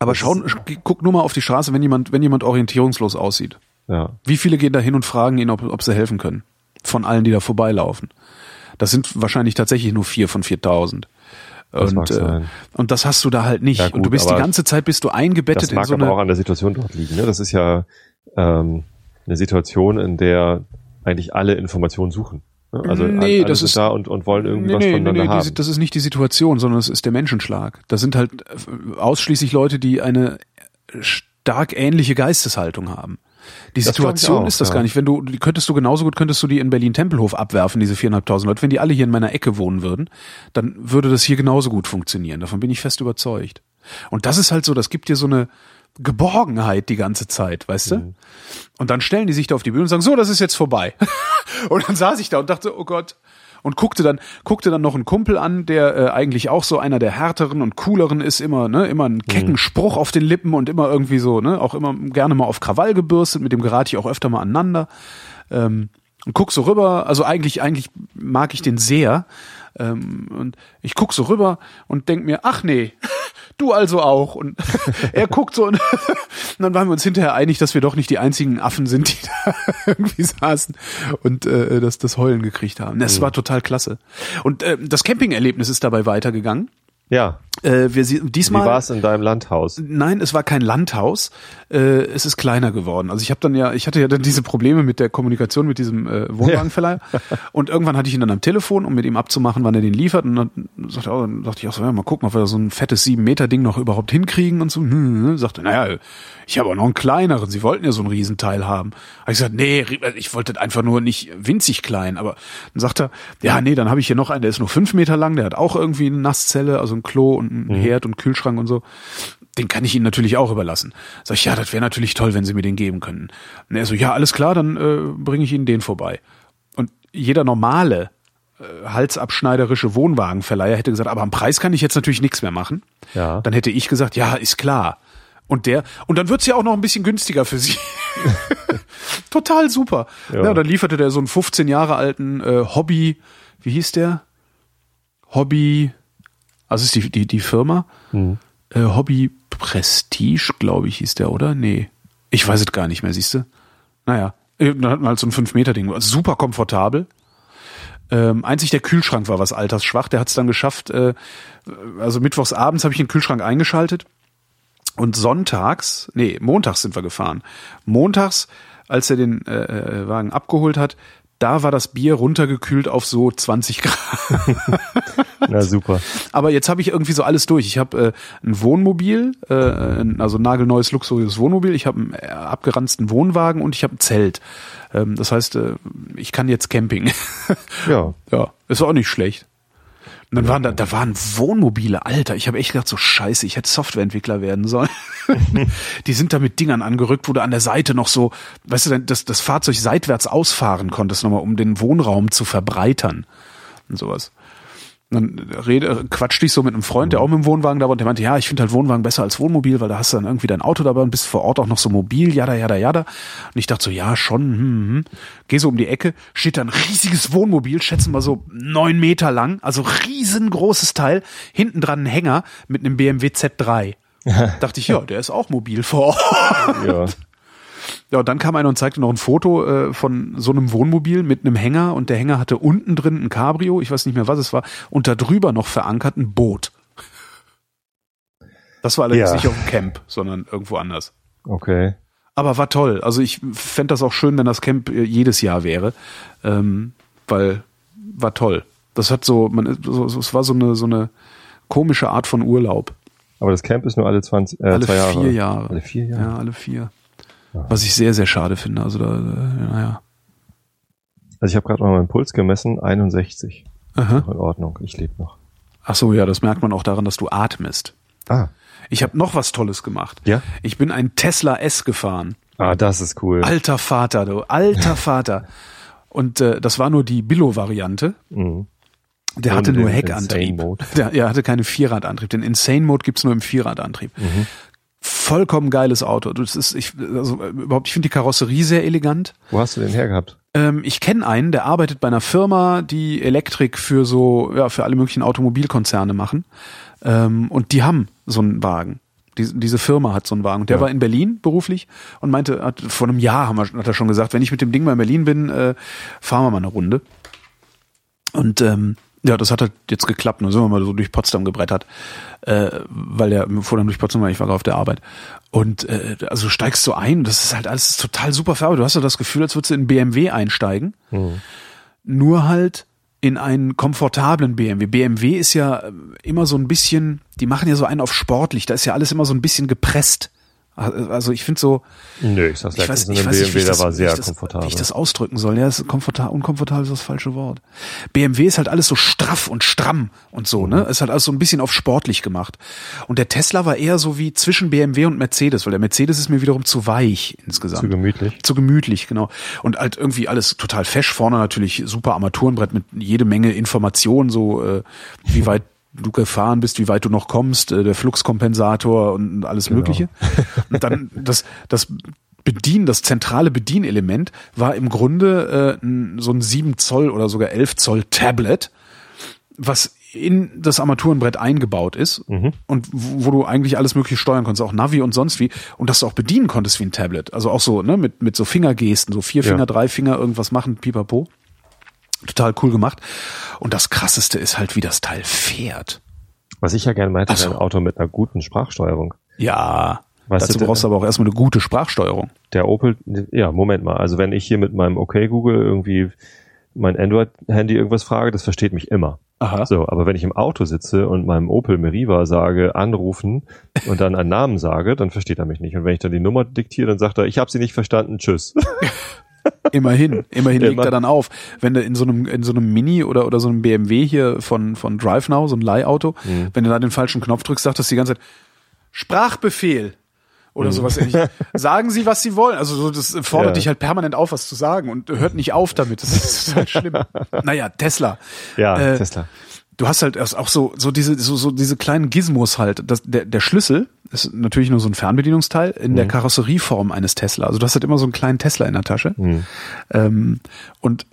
Aber schau, guck nur mal auf die Straße, wenn jemand, wenn jemand orientierungslos aussieht. Ja. Wie viele gehen da hin und fragen ihn, ob, ob sie helfen können? Von allen, die da vorbeilaufen. Das sind wahrscheinlich tatsächlich nur vier von 4000. Und, äh, und das hast du da halt nicht. Ja, gut, und du bist die ganze Zeit bist du eingebettet das mag in so aber eine. auch an der Situation dort liegen. Ne? Das ist ja ähm, eine Situation, in der eigentlich alle Informationen suchen. Ne? Also nee, alle das sind ist da und, und wollen irgendwie nee, was nee, voneinander nee, haben. Die, das ist nicht die Situation, sondern es ist der Menschenschlag. Das sind halt ausschließlich Leute, die eine stark ähnliche Geisteshaltung haben. Die Situation auch, ist das ja. gar nicht. Wenn du, die könntest du genauso gut, könntest du die in Berlin-Tempelhof abwerfen, diese viereinhalbtausend Leute. Wenn die alle hier in meiner Ecke wohnen würden, dann würde das hier genauso gut funktionieren. Davon bin ich fest überzeugt. Und das ist halt so, das gibt dir so eine Geborgenheit die ganze Zeit, weißt du? Mhm. Und dann stellen die sich da auf die Bühne und sagen, so, das ist jetzt vorbei. *laughs* und dann saß ich da und dachte, oh Gott, und guckte dann guckte dann noch einen Kumpel an, der äh, eigentlich auch so einer der härteren und cooleren ist, immer ne, immer einen kecken mhm. Spruch auf den Lippen und immer irgendwie so, ne, auch immer gerne mal auf Krawall gebürstet, mit dem gerate ich auch öfter mal aneinander. Ähm, und guck so rüber, also eigentlich eigentlich mag ich den sehr. Ähm, und ich guck so rüber und denk mir, ach nee, du also auch. Und *laughs* er guckt so und, und, *laughs* dann waren wir uns hinterher einig, dass wir doch nicht die einzigen Affen sind, die *laughs* da irgendwie saßen und äh, das, das Heulen gekriegt haben. Das mhm. war total klasse. Und äh, das Campingerlebnis ist dabei weitergegangen. Ja. Äh, wir, sie- Wie diesmal war es in deinem Landhaus? Nein, es war kein Landhaus. Äh, es ist kleiner geworden. Also ich habe dann ja, ich hatte ja dann diese Probleme mit der Kommunikation mit diesem äh, Wohnwagenverleiher. und irgendwann hatte ich ihn dann am Telefon, um mit ihm abzumachen, wann er den liefert. Und dann sagte, er, oh, dann dachte ich auch so, ja, mal gucken, ob wir so ein fettes sieben Meter Ding noch überhaupt hinkriegen und so. Hm, hm. Sagte, naja, ich habe auch noch einen kleineren. Sie wollten ja so ein Riesenteil haben. Hab ich gesagt, nee, ich wollte einfach nur nicht winzig klein. Aber dann sagt er, ja, nee, dann habe ich hier noch einen, der ist nur fünf Meter lang. Der hat auch irgendwie eine Nasszelle, also ein Klo und ein Herd und Kühlschrank und so den kann ich Ihnen natürlich auch überlassen. Sag ich, ja, das wäre natürlich toll, wenn Sie mir den geben könnten. Und er so, ja, alles klar, dann äh, bringe ich Ihnen den vorbei. Und jeder normale, äh, halsabschneiderische Wohnwagenverleiher hätte gesagt, aber am Preis kann ich jetzt natürlich nichts mehr machen. Ja. Dann hätte ich gesagt, ja, ist klar. Und der, und dann wird's ja auch noch ein bisschen günstiger für Sie. *laughs* Total super. Ja. Ja. dann lieferte der so einen 15 Jahre alten äh, Hobby, wie hieß der? Hobby, also ist die, die, die Firma? Hm. Äh, Hobby Prestige, glaube ich, hieß der, oder? Nee. Ich weiß es gar nicht mehr, siehst du? Naja, dann hatten wir halt so ein 5-Meter-Ding. Also super komfortabel. Ähm, einzig der Kühlschrank war was altersschwach. Der hat es dann geschafft, äh, also mittwochs abends habe ich den Kühlschrank eingeschaltet und sonntags, nee, montags sind wir gefahren. Montags, als er den äh, äh, Wagen abgeholt hat, da war das Bier runtergekühlt auf so 20 Grad. *laughs* Na super. Aber jetzt habe ich irgendwie so alles durch. Ich habe äh, ein Wohnmobil, äh, also ein nagelneues, luxuriöses Wohnmobil. Ich habe einen äh, abgeranzten Wohnwagen und ich habe ein Zelt. Ähm, das heißt, äh, ich kann jetzt Camping. *laughs* Ja. ja, ist auch nicht schlecht. Und dann waren da, da waren Wohnmobile, Alter. Ich habe echt gedacht, so scheiße, ich hätte Softwareentwickler werden sollen. *laughs* Die sind da mit Dingern angerückt, wo du an der Seite noch so, weißt du, dann das, das Fahrzeug seitwärts ausfahren konntest, nochmal, um den Wohnraum zu verbreitern und sowas. Dann rede, quatschte ich so mit einem Freund, der auch mit dem Wohnwagen da war, und der meinte, ja, ich finde halt Wohnwagen besser als Wohnmobil, weil da hast du dann irgendwie dein Auto dabei und bist vor Ort auch noch so mobil, jada, jada, jada. Und ich dachte so, ja, schon, hm, hm. Geh so um die Ecke, steht da ein riesiges Wohnmobil, schätzen wir so neun Meter lang, also riesengroßes Teil, hinten dran ein Hänger mit einem BMW Z3. *laughs* dachte ich, ja, der ist auch mobil vor Ort. Ja. Ja, und dann kam einer und zeigte noch ein Foto äh, von so einem Wohnmobil mit einem Hänger und der Hänger hatte unten drin ein Cabrio, ich weiß nicht mehr, was es war, und da drüber noch verankert ein Boot. Das war allerdings Ja. nicht auf dem Camp, sondern irgendwo anders. Okay. Aber war toll. Also ich fänd das auch schön, wenn das Camp äh, jedes Jahr wäre, ähm, weil war toll. Das hat so, man, so, so, es war so eine so eine komische Art von Urlaub. Aber das Camp ist nur alle 20, äh, alle zwei Jahre. vier Jahre. Alle vier Jahre. Ja, alle vier. Was ich sehr, sehr schade finde. Also da, äh, naja. Also ich habe gerade mal meinen Puls gemessen, 61. Aha. Noch in Ordnung, ich lebe noch. Ach so, ja, das merkt man auch daran, dass du atmest. Ah. Ich habe noch was Tolles gemacht. Ja? Ich bin ein Tesla S gefahren. Ah, das ist cool. Alter Vater, du, alter *laughs* Vater. Und äh, das war nur die Billo-Variante. Mhm. Der Ohne hatte nur Heckantrieb. *laughs* Der, er hatte keine Vierradantrieb. Den Insane Mode gibt's nur im Vierradantrieb. Vollkommen geiles Auto. Das ist, ich, also, überhaupt, ich finde die Karosserie sehr elegant. Wo hast du den hergehabt? Ähm, ich kenne einen, der arbeitet bei einer Firma, die Elektrik für so, ja, für alle möglichen Automobilkonzerne machen. Ähm, und die haben so einen Wagen. Die, diese Firma hat so einen Wagen. Und der Ja. war in Berlin beruflich und meinte, hat, vor einem Jahr haben wir, hat er schon gesagt, wenn ich mit dem Ding mal in Berlin bin, äh, fahren wir mal eine Runde. Und ähm, ja, das hat halt jetzt geklappt. Dann sind wir mal so durch Potsdam gebrettert, äh, weil der dann durch Potsdam, weil ich war gerade auf der Arbeit. Und äh, also du steigst so ein, das ist halt alles total super Farbe. Du hast ja das Gefühl, als würdest du in BMW einsteigen, nur halt in einen komfortablen BMW. BMW ist ja immer so ein bisschen, die machen ja so einen auf sportlich, da ist ja alles immer so ein bisschen gepresst. Also ich finde so, Nö, ich sag's ich weiß, ich weiß nicht, wie ich der das, war wie sehr ich das, komfortabel. Wie ich das ausdrücken soll. Ja, ist komfortabel, unkomfortabel ist das falsche Wort. BMW ist halt alles so straff und stramm und so, Mhm. ne? Ist halt alles so ein bisschen auf sportlich gemacht. Und der Tesla war eher so wie zwischen BMW und Mercedes, weil der Mercedes ist mir wiederum zu weich insgesamt. Zu gemütlich. Zu gemütlich, genau. Und halt irgendwie alles total fesch. Vorne natürlich super Armaturenbrett mit jede Menge Informationen, so äh, wie weit du gefahren bist, wie weit du noch kommst, äh, der Fluxkompensator und alles Mögliche. Und dann das, das Bedienen, das zentrale Bedienelement war im Grunde äh, so ein 7 Zoll oder sogar 11 Zoll Tablet, was in das Armaturenbrett eingebaut ist und wo wo du eigentlich alles mögliche steuern konntest, auch Navi und sonst wie und das du auch bedienen konntest wie ein Tablet. Also auch so, ne, mit, mit so Fingergesten, so vier Ja. Finger, drei Finger, irgendwas machen, pipapo. Total cool gemacht. Und das krasseste ist halt, wie das Teil fährt. Was ich ja gerne meinte, wäre ein Auto mit einer guten Sprachsteuerung. Ja, Weißt dazu du, brauchst du aber auch erstmal eine gute Sprachsteuerung. Der Opel, ja, Moment mal. Also wenn ich hier mit meinem OK Google irgendwie mein Android-Handy irgendwas frage, das versteht mich immer. Aha. So, aber wenn ich im Auto sitze und meinem Opel Meriva sage, anrufen und dann einen Namen sage, dann versteht er mich nicht. Und wenn ich dann die Nummer diktiere, dann sagt er, ich habe sie nicht verstanden, tschüss. *laughs* Immerhin, immerhin legt Immer. er dann auf. Wenn du in so einem, in so einem Mini oder, oder so einem BMW hier von, von DriveNow, so ein Leihauto, Mhm. wenn du da den falschen Knopf drückst, sagt das die ganze Zeit, Sprachbefehl. Oder Mhm. sowas ähnliches. *laughs* Sagen Sie, was Sie wollen. Also so, das fordert Ja. dich halt permanent auf, was zu sagen und hört nicht auf damit. Das ist halt schlimm. *laughs* naja, Tesla. Ja, Äh, Tesla. Du hast halt erst auch so so diese so, so diese kleinen Gizmos halt. Das, der, der Schlüssel ist natürlich nur so ein Fernbedienungsteil in Mhm. der Karosserieform eines Tesla. Also du hast halt immer so einen kleinen Tesla in der Tasche. Mhm. Ähm, und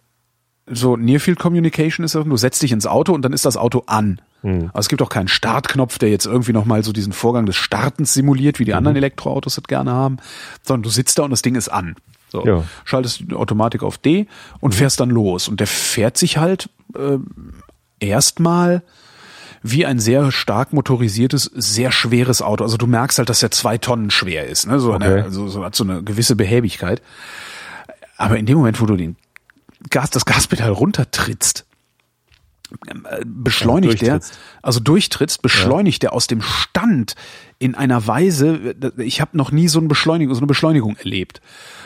so Near Field Communication ist du setzt dich ins Auto und dann ist das Auto an. Mhm. Also es gibt auch keinen Startknopf, der jetzt irgendwie nochmal so diesen Vorgang des Startens simuliert, wie die Mhm. anderen Elektroautos das gerne haben, sondern du sitzt da und das Ding ist an. So, Ja. schaltest die Automatik auf D und fährst dann los. Und der fährt sich halt äh, erstmal wie ein sehr stark motorisiertes, sehr schweres Auto. Also du merkst halt, dass er zwei Tonnen schwer ist. Ne? So, Okay. eine, also so hat so eine gewisse Behäbigkeit. Aber in dem Moment, wo du den Gas, das Gaspedal runtertrittst, beschleunigt Ja, der, durchtrittst. also durchtrittst, beschleunigt der aus dem Stand in einer Weise, ich habe noch nie so eine Beschleunigung, so eine Beschleunigung erlebt.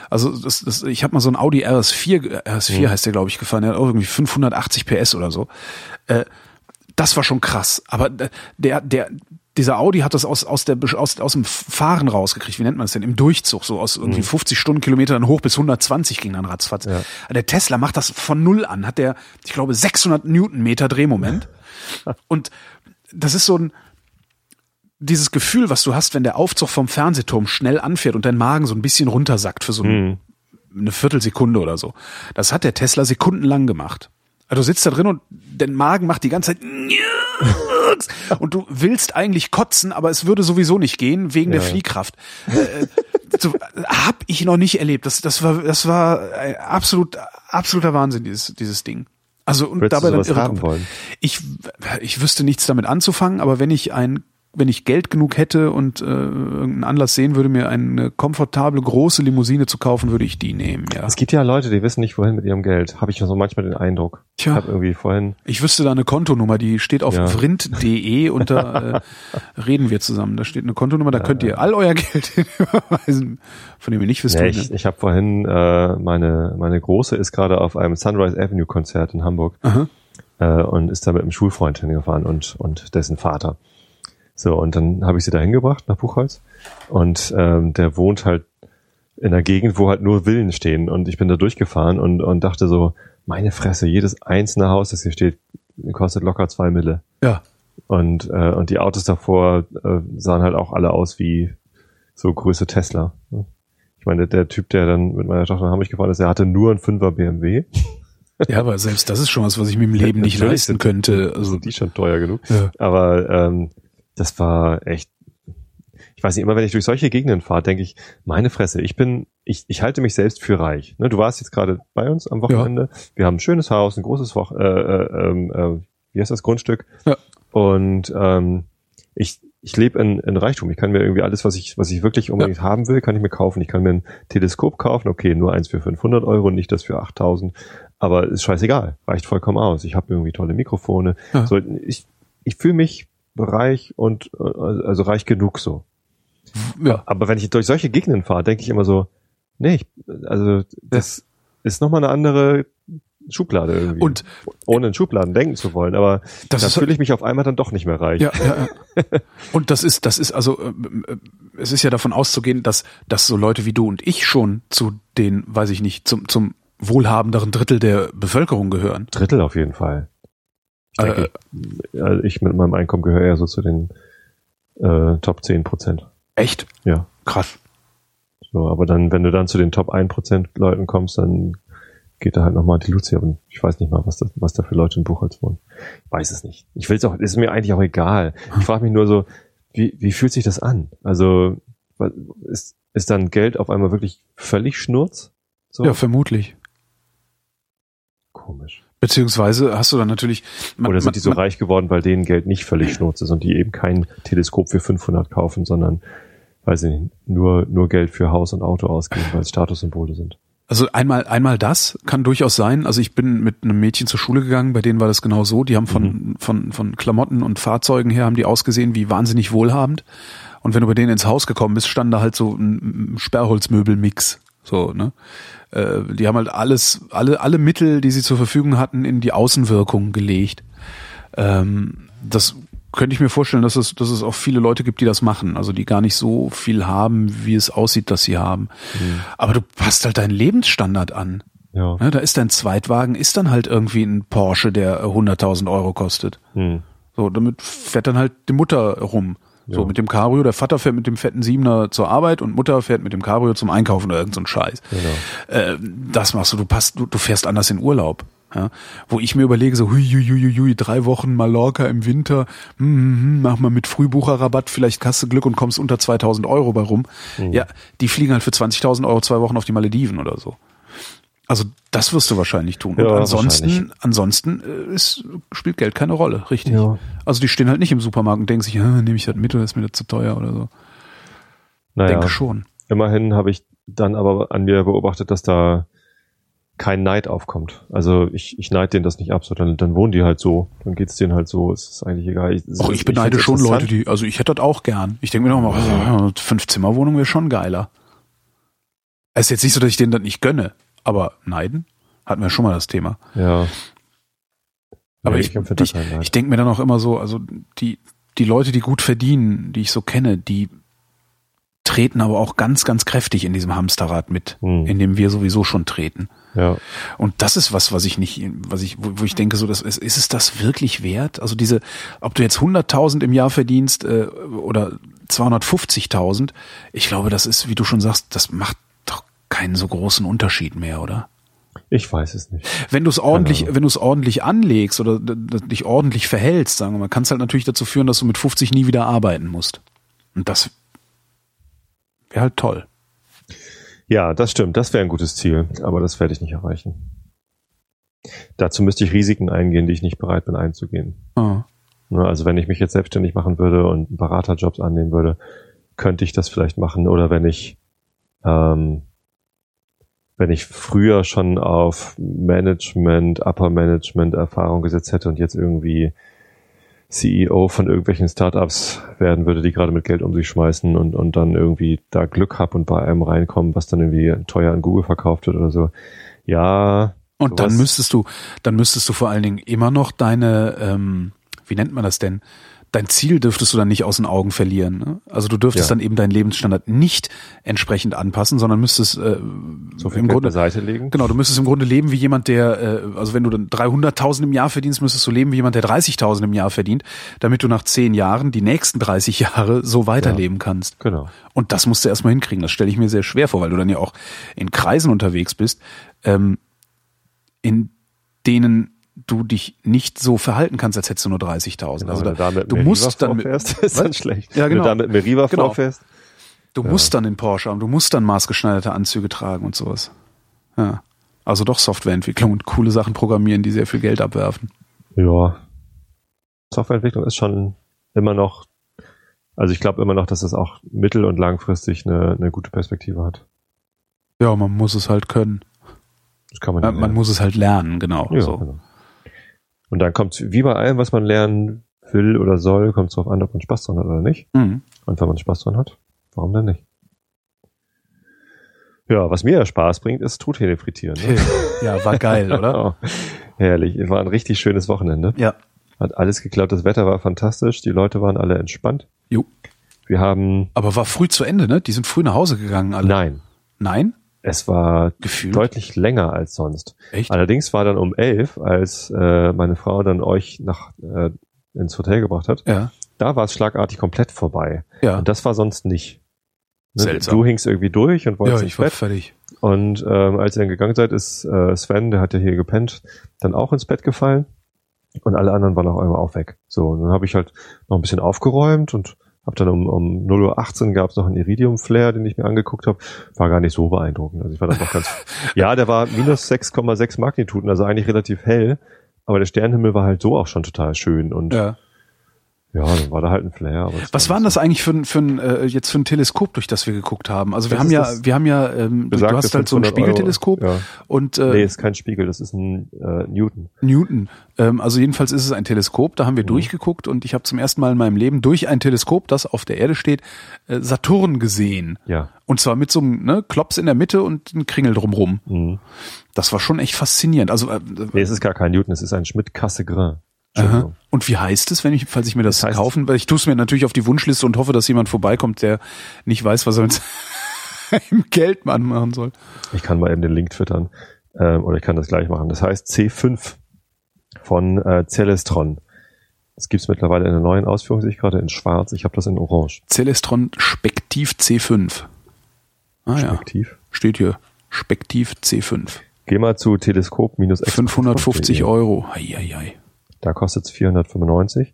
Also das, das, ich habe mal so ein Audi RS4, RS4 heißt der glaube ich gefahren, der hat auch irgendwie 580 PS oder so. Äh, das war schon krass. Aber der, der, dieser Audi hat das aus, aus, der, aus, aus dem Fahren rausgekriegt. Wie nennt man das denn? Im Durchzug. So aus irgendwie 50 Stundenkilometer dann hoch bis 120 ging dann ratzfatz. Ja. Der Tesla macht das von null an. Hat der, ich glaube, 600 Newtonmeter Drehmoment. *laughs* Und das ist so ein, dieses Gefühl, was du hast, wenn der Aufzug vom Fernsehturm schnell anfährt und dein Magen so ein bisschen runtersackt für so ein, eine Viertelsekunde oder so. Das hat der Tesla sekundenlang gemacht. Also du sitzt da drin und der Magen macht die ganze Zeit und du willst eigentlich kotzen, aber es würde sowieso nicht gehen wegen der Ja. Fliehkraft. Äh, so, hab ich noch nicht erlebt. Das, das war, das war ein absolut, absoluter Wahnsinn dieses, dieses Ding. Also und Würdest dabei dann irre? Ich, ich wüsste nichts damit anzufangen, aber wenn ich ein wenn ich Geld genug hätte und äh, irgendeinen Anlass sehen würde, mir eine komfortable große Limousine zu kaufen, würde ich die nehmen, ja. Es gibt ja Leute, die wissen nicht, wohin mit ihrem Geld. Habe ich so manchmal den Eindruck. Tja. Ich habe irgendwie vorhin, Ich wüsste da eine Kontonummer, die steht auf Ja. vrind.de *laughs* und da äh, reden wir zusammen. Da steht eine Kontonummer, da könnt ihr all euer Geld *laughs* überweisen, von dem ihr nicht wisst, ja, wohin. ich, ich habe vorhin, äh, meine, meine Große ist gerade auf einem Sunrise Avenue Konzert in Hamburg Aha. äh, und ist da mit einem Schulfreund hingefahren und, und dessen Vater. So, und dann habe ich sie da hingebracht nach Buchholz und ähm, der wohnt halt in einer Gegend, wo halt nur Villen stehen und ich bin da durchgefahren und, und dachte so, meine Fresse, jedes einzelne Haus, das hier steht, kostet locker zwei Mille. Ja. Und, äh, und die Autos davor äh, sahen halt auch alle aus wie so Größe Tesla. Ich meine, der Typ, der dann mit meiner Tochter nach Hamburg gefahren ist, der hatte nur einen 5er BMW. *laughs* ja, aber selbst das ist schon was, was ich mir im Leben nicht leisten könnte. Also die schon teuer genug. Ja. Aber ähm, das war echt. Ich weiß nicht, immer wenn ich durch solche Gegenden fahre, denke ich, meine Fresse, ich bin, ich, ich halte mich selbst für reich. Ne, du warst jetzt gerade bei uns am Wochenende. Wir haben ein schönes Haus, ein großes Woch, äh, äh, ähm, äh, wie heißt das Grundstück? Ja. Und ähm, ich, ich lebe in, in Reichtum. Ich kann mir irgendwie alles, was ich, was ich wirklich unbedingt haben will, kann ich mir kaufen. Ich kann mir ein Teleskop kaufen. Okay, nur eins für 500 Euro, nicht das für 8000. Aber ist scheißegal. Reicht vollkommen aus. Ich habe irgendwie tolle Mikrofone. Ja. So, ich, ich fühle mich reich und äh, also reich genug so. ja. Aber wenn ich durch solche Gegenden fahre, denke ich immer so, nee, ich, also das ist nochmal eine andere Schublade irgendwie. Und ohne in Schubladen denken zu wollen, aber Das da fühle ich mich auf einmal dann doch nicht mehr reich. Ja, ja, ja. *laughs* Und das ist, das ist also, ähm, äh, es ist ja davon auszugehen, dass, dass so Leute wie du und ich schon zu den, weiß ich nicht, zum, zum wohlhabenderen Drittel der Bevölkerung gehören. Drittel auf jeden Fall. Ich, Äh, denke, ja, ich mit meinem Einkommen gehöre eher so zu den äh, Top 10 Prozent. Echt? Ja. Krass. So, aber dann, wenn du dann zu den Top 1 Prozent Leuten kommst, dann geht da halt nochmal die Lucia. Und ich weiß nicht mal, was, das, was da für Leute in Buchholz wohnen. Ich weiß es nicht. Ich will es auch, ist mir eigentlich auch egal. Ich frage mich nur so, wie, wie fühlt sich das an? Also, ist, ist dann Geld auf einmal wirklich völlig Schnurz? So? Ja, vermutlich. Komisch. Beziehungsweise hast du dann natürlich... Man, Oder sind die so man, reich geworden, weil denen Geld nicht völlig schnurz ist und die eben kein Teleskop für 500 kaufen, sondern, weiß ich nicht, nur, nur Geld für Haus und Auto ausgeben, weil es Statussymbole sind. Also einmal, einmal das kann durchaus sein. Also ich bin mit einem Mädchen zur Schule gegangen, bei denen war das genau so. Die haben von, mhm. von, von Klamotten und Fahrzeugen her haben die ausgesehen wie wahnsinnig wohlhabend. Und wenn du bei denen ins Haus gekommen bist, stand da halt so ein Sperrholzmöbelmix. So, ne? Äh, die haben halt alles, alle, alle Mittel, die sie zur Verfügung hatten, in die Außenwirkung gelegt. Ähm, das könnte ich mir vorstellen, dass es, dass es auch viele Leute gibt, die das machen, also die gar nicht so viel haben, wie es aussieht, dass sie haben. Mhm. Aber du passt halt deinen Lebensstandard an. Ja. ja. Da ist dein Zweitwagen, ist dann halt irgendwie ein Porsche, der 100.000 Euro kostet. Mhm. So, damit fährt dann halt die Mutter rum. So, ja. mit dem Cabrio, der Vater fährt mit dem fetten Siebener zur Arbeit und Mutter fährt mit dem Cabrio zum Einkaufen oder irgend so ein Scheiß. Genau. Äh, das machst du, du passt, du, du fährst anders in Urlaub. Ja, wo ich mir überlege, so hui, hui, hui, hui, drei Wochen Mallorca im Winter, hm, hm, hm, mach mal mit Frühbucherrabatt, vielleicht du Glück und kommst unter 2000 Euro bei rum. Mhm. Ja, die fliegen halt für 20.000 Euro zwei Wochen auf die Malediven oder so. Also das wirst du wahrscheinlich tun. Ja, und ansonsten, ansonsten äh, ist, spielt Geld keine Rolle, richtig. Ja. Also die stehen halt nicht im Supermarkt und denken sich, nehme ich das mit oder ist mir das zu teuer oder so. Naja, Denke schon. Immerhin habe ich dann aber an mir beobachtet, dass da kein Neid aufkommt. Also ich, ich neide denen das nicht ab, sondern dann wohnen die halt so. Dann geht's denen halt so. Es ist eigentlich egal. Ich, Och, ich beneide schon Leute, die, also ich hätte das auch gern. Ich denke mir noch mal, fünf Zimmerwohnung wäre schon geiler. Es ist jetzt nicht so, dass ich denen das nicht gönne, aber neiden hatten wir schon mal das Thema. Ja. Aber ich, ich, ich, ich denke mir dann auch immer so, also die, die Leute, die gut verdienen, die ich so kenne, die treten aber auch ganz, ganz kräftig in diesem Hamsterrad mit, hm. in dem wir sowieso schon treten. Ja. Und das ist was, was ich nicht, was ich, wo, wo ich denke, so, das ist, ist es das wirklich wert? Also diese, ob du jetzt 100.000 im Jahr verdienst äh, oder 250.000, ich glaube, das ist, wie du schon sagst, das macht keinen so großen Unterschied mehr, oder? Ich weiß es nicht. Wenn du es ordentlich, wenn du es ordentlich anlegst oder dich ordentlich verhältst, sagen wir mal, kann es halt natürlich dazu führen, dass du mit 50 nie wieder arbeiten musst. Und das wäre halt toll. Ja, das stimmt. Das wäre ein gutes Ziel, aber das werde ich nicht erreichen. Dazu müsste ich Risiken eingehen, die ich nicht bereit bin einzugehen. Ah. Ne, also wenn ich mich jetzt selbstständig machen würde und Beraterjobs annehmen würde, könnte ich das vielleicht machen. Oder wenn ich, ähm, wenn ich früher schon auf Management, Upper Management Erfahrung gesetzt hätte und jetzt irgendwie CEO von irgendwelchen Startups werden würde, die gerade mit Geld um sich schmeißen und, und dann irgendwie da Glück hab und bei einem reinkommen, was dann irgendwie teuer an Google verkauft wird oder so. Ja. Und dann müsstest du, dann müsstest du vor allen Dingen immer noch deine, ähm, wie nennt man das denn? Dein Ziel dürftest du dann nicht aus den Augen verlieren. Ne? Also du dürftest ja. dann eben deinen Lebensstandard nicht entsprechend anpassen, sondern müsstest äh, so viel im Grunde Seite legen. Genau, du müsstest im Grunde leben wie jemand, der, äh, also wenn du dann 300.000 im Jahr verdienst, müsstest du leben wie jemand, der 30.000 im Jahr verdient, damit du nach zehn Jahren die nächsten 30 Jahre so weiterleben ja. kannst. Genau. Und das musst du erstmal hinkriegen. Das stelle ich mir sehr schwer vor, weil du dann ja auch in Kreisen unterwegs bist, ähm, in denen du dich nicht so verhalten kannst, als hättest du nur 30.000. Genau, also da, du musst dann mit, ist dann schlecht. Ja, genau. Wenn du da mit Meriva *laughs* genau. vorfährst. Du ja. musst dann in Porsche haben, du musst dann maßgeschneiderte Anzüge tragen und sowas. Ja. Also doch Softwareentwicklung und coole Sachen programmieren, die sehr viel Geld abwerfen. Ja. Softwareentwicklung ist schon immer noch, also ich glaube immer noch, dass es auch mittel- und langfristig eine, eine gute Perspektive hat. Ja, man muss es halt können. Das kann man, ja, man muss es halt lernen, genau. Ja, so. genau. Und dann kommt wie bei allem, was man lernen will oder soll, kommt es darauf an, ob man Spaß dran hat oder nicht. Mhm. Und wenn man Spaß dran hat, warum denn nicht? Ja, was mir ja Spaß bringt, ist Truthähne frittieren. Ne? Ja, war geil, *laughs* oder? oh, herrlich. War ein richtig schönes Wochenende. Ja. Hat alles geklappt. Das Wetter war fantastisch. Die Leute waren alle entspannt. Jo. Wir haben. Aber war früh zu Ende, ne? Die sind früh nach Hause gegangen, alle. Nein. Nein? Es war Gefühlt? deutlich länger als sonst. Echt? Allerdings war dann um elf, als äh, meine Frau dann euch nach äh, ins Hotel gebracht hat, ja. da war es schlagartig komplett vorbei. Ja. Und das war sonst nicht. Ne? Seltsam. Du hingst irgendwie durch und wolltest ja, ich war Bett. fertig. Und ähm, als ihr dann gegangen seid, ist äh, Sven, der hat ja hier gepennt, dann auch ins Bett gefallen. Und alle anderen waren auch einmal auch weg. So, und dann habe ich halt noch ein bisschen aufgeräumt und Hab dann um, um 0.18 Uhr gab es noch einen Iridium-Flare, den ich mir angeguckt habe. War gar nicht so beeindruckend. Also ich war das noch ganz. *laughs* ja, der war minus 6,6 Magnituden, also eigentlich relativ hell. Aber der Sternenhimmel war halt so auch schon total schön. Und Ja. Ja, dann war da halt ein es Was war denn das eigentlich für, ein- für ein, äh, jetzt für ein Teleskop, durch das wir geguckt haben? Also wir Das haben ja, wir haben ja, ähm, du hast halt so ein 500 Euro. Spiegelteleskop Ja. und äh, Nee, ist kein Spiegel, das ist ein äh, Newton. Newton. Ähm, also jedenfalls ist es ein Teleskop, da haben Mhm. wir durchgeguckt und ich habe zum ersten Mal in meinem Leben durch ein Teleskop, das auf der Erde steht, äh, Saturn gesehen. Ja. Und zwar mit so einem ne, Klops in der Mitte und einem Kringel drumrum. Mhm. Das war schon echt faszinierend. Also äh, Nee, es ist gar kein Newton, es ist ein Schmidt-Cassegrain. Und wie heißt es, wenn ich, falls ich mir das, Das kaufen, weil ich tue es mir natürlich auf die Wunschliste und hoffe, dass jemand vorbeikommt, der nicht weiß, was er mit *laughs* seinem Geld machen soll. Ich kann mal eben den Link twittern. Ähm, oder ich kann das gleich machen. Das heißt C5 von äh, Celestron. Das gibt's mittlerweile in der neuen Ausführung, sehe ich gerade in schwarz. Ich habe das in orange. Celestron Spektiv C5. Ah ja, Spektiv. steht hier. Spektiv C5. Geh mal zu Teleskop minus 550 Euro. Eieiei. Da kostet's 495.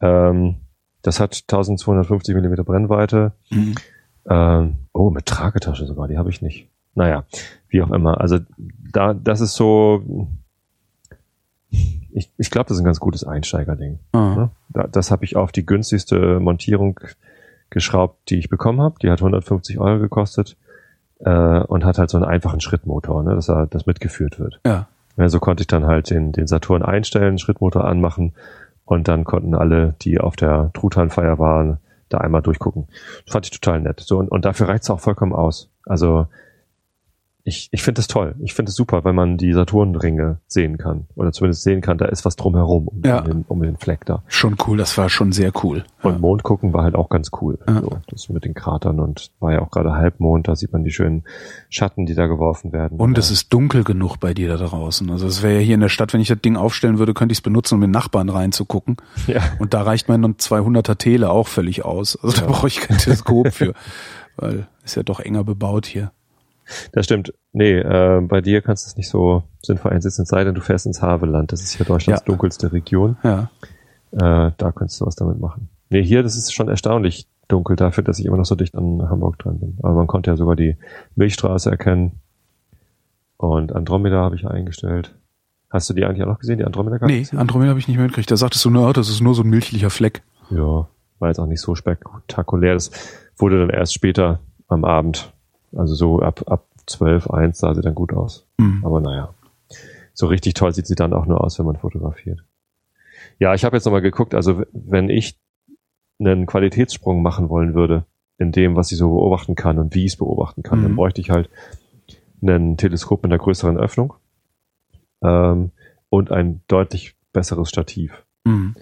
Ähm, das hat 1250 Millimeter Brennweite. Mhm. Ähm, oh, mit Tragetasche sogar, die habe ich nicht. Naja, wie auch immer. Also da, das ist so. Ich, ich glaube, das ist ein ganz gutes Einsteigerding. Ah. Ne? Da, das habe ich auf die günstigste Montierung geschraubt, die ich bekommen habe. Die hat 150 Euro gekostet äh, und hat halt so einen einfachen Schrittmotor, ne, dass er, das mitgeführt wird. Ja. Ja, so konnte ich dann halt den, den Saturn einstellen, Schrittmotor anmachen und dann konnten alle, die auf der Truthahnfeier waren, da einmal durchgucken. Das fand ich total nett. So, und, und dafür reicht's auch vollkommen aus. Also ich, ich finde es toll. Ich finde es super, wenn man die Saturnringe sehen kann. Oder zumindest sehen kann, da ist was drumherum um, Ja. um, den, um den Fleck da. Schon cool, das war schon sehr cool. Und Mond gucken war halt auch ganz cool. Ja. So, das mit den Kratern und war ja auch gerade Halbmond, da sieht man die schönen Schatten, die da geworfen werden. Und es Ja. ist dunkel genug bei dir da draußen. Also es wäre ja hier in der Stadt, wenn ich das Ding aufstellen würde, könnte ich es benutzen, um in den Nachbarn reinzugucken. *laughs* ja. Und da reicht mein 200er Tele auch völlig aus. Also da brauche ich kein Teleskop für, *laughs* weil ist ja doch enger bebaut hier. Das stimmt. Nee, äh, bei dir kannst du es nicht so sinnvoll einsetzen, es sei denn, du fährst ins Havelland. Das ist hier Deutschlands Ja. dunkelste Region. Ja. Äh, da könntest du was damit machen. Nee, hier, das ist schon erstaunlich dunkel dafür, dass ich immer noch so dicht an Hamburg dran bin. Aber man konnte ja sogar die Milchstraße erkennen. Und Andromeda habe ich eingestellt. Hast du die eigentlich auch noch gesehen, die Andromeda-Galaxie? Nee, Andromeda habe ich nicht mehr mitgekriegt. Da sagtest du nur, das ist nur so ein milchlicher Fleck. Ja, war jetzt auch nicht so spektakulär. Das wurde dann erst später am Abend. Also so ab, ab 12, 1 sah sie dann gut aus. Hm. Aber naja, so richtig toll sieht sie dann auch nur aus, wenn man fotografiert. Ja, ich habe jetzt nochmal geguckt, also wenn ich einen Qualitätssprung machen wollen würde, in dem, was ich so beobachten kann und wie ich es beobachten kann, dann Mhm. bräuchte ich halt ein Teleskop mit einer größeren Öffnung ähm, und ein deutlich besseres Stativ. Hm.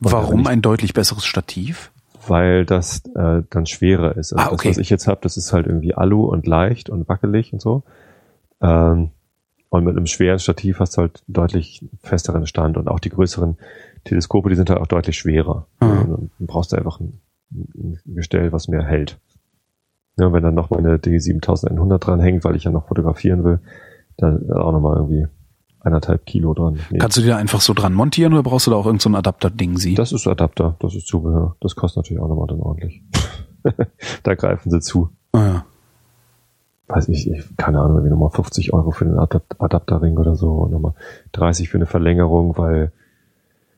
Und Warum ein deutlich besseres Stativ? Weil das äh, dann schwerer ist. Also Ah, okay. Das, was ich jetzt habe, das ist halt irgendwie Alu und leicht und wackelig und so. Ähm, und mit einem schweren Stativ hast du halt deutlich festeren Stand und auch die größeren Teleskope, die sind halt auch deutlich schwerer. Und dann brauchst du einfach ein, ein Gestell, was mehr hält. Ja, wenn dann noch meine D7100 dran hängt, weil ich ja noch fotografieren will, dann auch nochmal irgendwie eineinhalb Kilo dran. Nee, Kannst du dir einfach so dran montieren oder brauchst du da auch irgendein so Adapter-Ding sie? das ist Adapter, das ist Zubehör. Das kostet natürlich auch nochmal dann ordentlich. *laughs* da greifen sie zu. Ah, ja. Weiß ich, ich keine Ahnung, irgendwie nochmal 50 Euro für den Adap- Adapterring oder so und nochmal 30 für eine Verlängerung, weil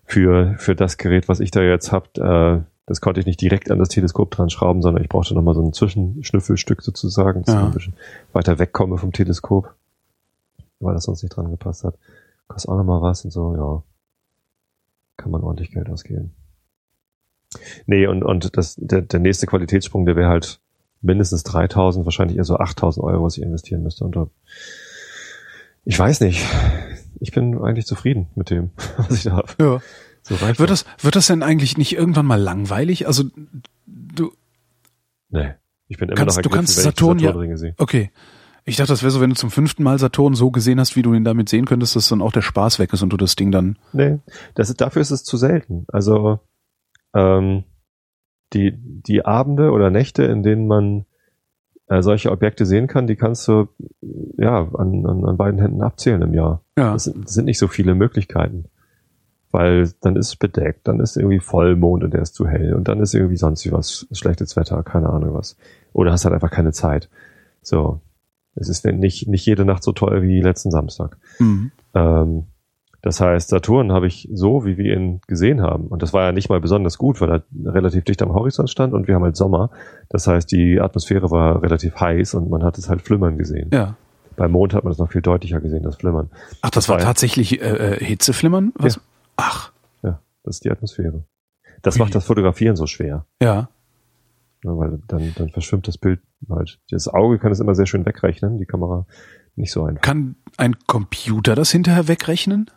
für, für das Gerät, was ich da jetzt hab, äh, das konnte ich nicht direkt an das Teleskop dran schrauben, sondern ich brauchte nochmal so ein Zwischenschnüffelstück sozusagen, dass Ja. ich ein bisschen weiter wegkomme vom Teleskop, weil das sonst nicht dran gepasst hat. Kostet auch nochmal was und so, ja. Kann man ordentlich Geld ausgeben. Nee, und, und das, der, der nächste Qualitätssprung, der wäre halt mindestens 3000, wahrscheinlich eher so 8000 Euro, was ich investieren müsste. Und da, ich weiß nicht. Ich bin eigentlich zufrieden mit dem, *laughs* was ich da habe. ja. So Wird das, wird das denn eigentlich nicht irgendwann mal langweilig? Also, du, Nee. Ich bin immer Kannst- noch du ergriffen, kannst wenn ich die Saturn ja- okay. Ich dachte, das wäre so, wenn du zum fünften Mal Saturn so gesehen hast, wie du ihn damit sehen könntest, dass dann auch der Spaß weg ist und du das Ding dann, Nee, das dafür ist es zu selten. Also ähm, die, die Abende oder Nächte, in denen man äh, solche Objekte sehen kann, die kannst du ja an, an, an beiden Händen abzählen im Jahr. ja. Das sind, das sind nicht so viele Möglichkeiten. weil dann ist es bedeckt, dann ist irgendwie Vollmond und der ist zu hell und dann ist irgendwie sonst wie was, schlechtes Wetter, keine Ahnung was. Oder hast halt einfach keine Zeit. So. Es ist nicht, nicht jede Nacht so toll wie letzten Samstag. Mhm. Ähm, das heißt, Saturn habe ich so, wie wir ihn gesehen haben. Und das war ja nicht mal besonders gut, weil er relativ dicht am Horizont stand und wir haben halt Sommer. Das heißt, die Atmosphäre war relativ heiß und man hat es halt flimmern gesehen. Ja. Beim Mond hat man es noch viel deutlicher gesehen, das Flimmern. Ach, das, war tatsächlich äh, äh, Hitzeflimmern? Was? Ja. Ach, Ja, das ist die Atmosphäre. Das macht das Fotografieren so schwer. ja. Ne, weil dann, dann verschwimmt das Bild halt. Das Auge kann es immer sehr schön wegrechnen, die Kamera nicht so einfach. Kann ein Computer das hinterher wegrechnen?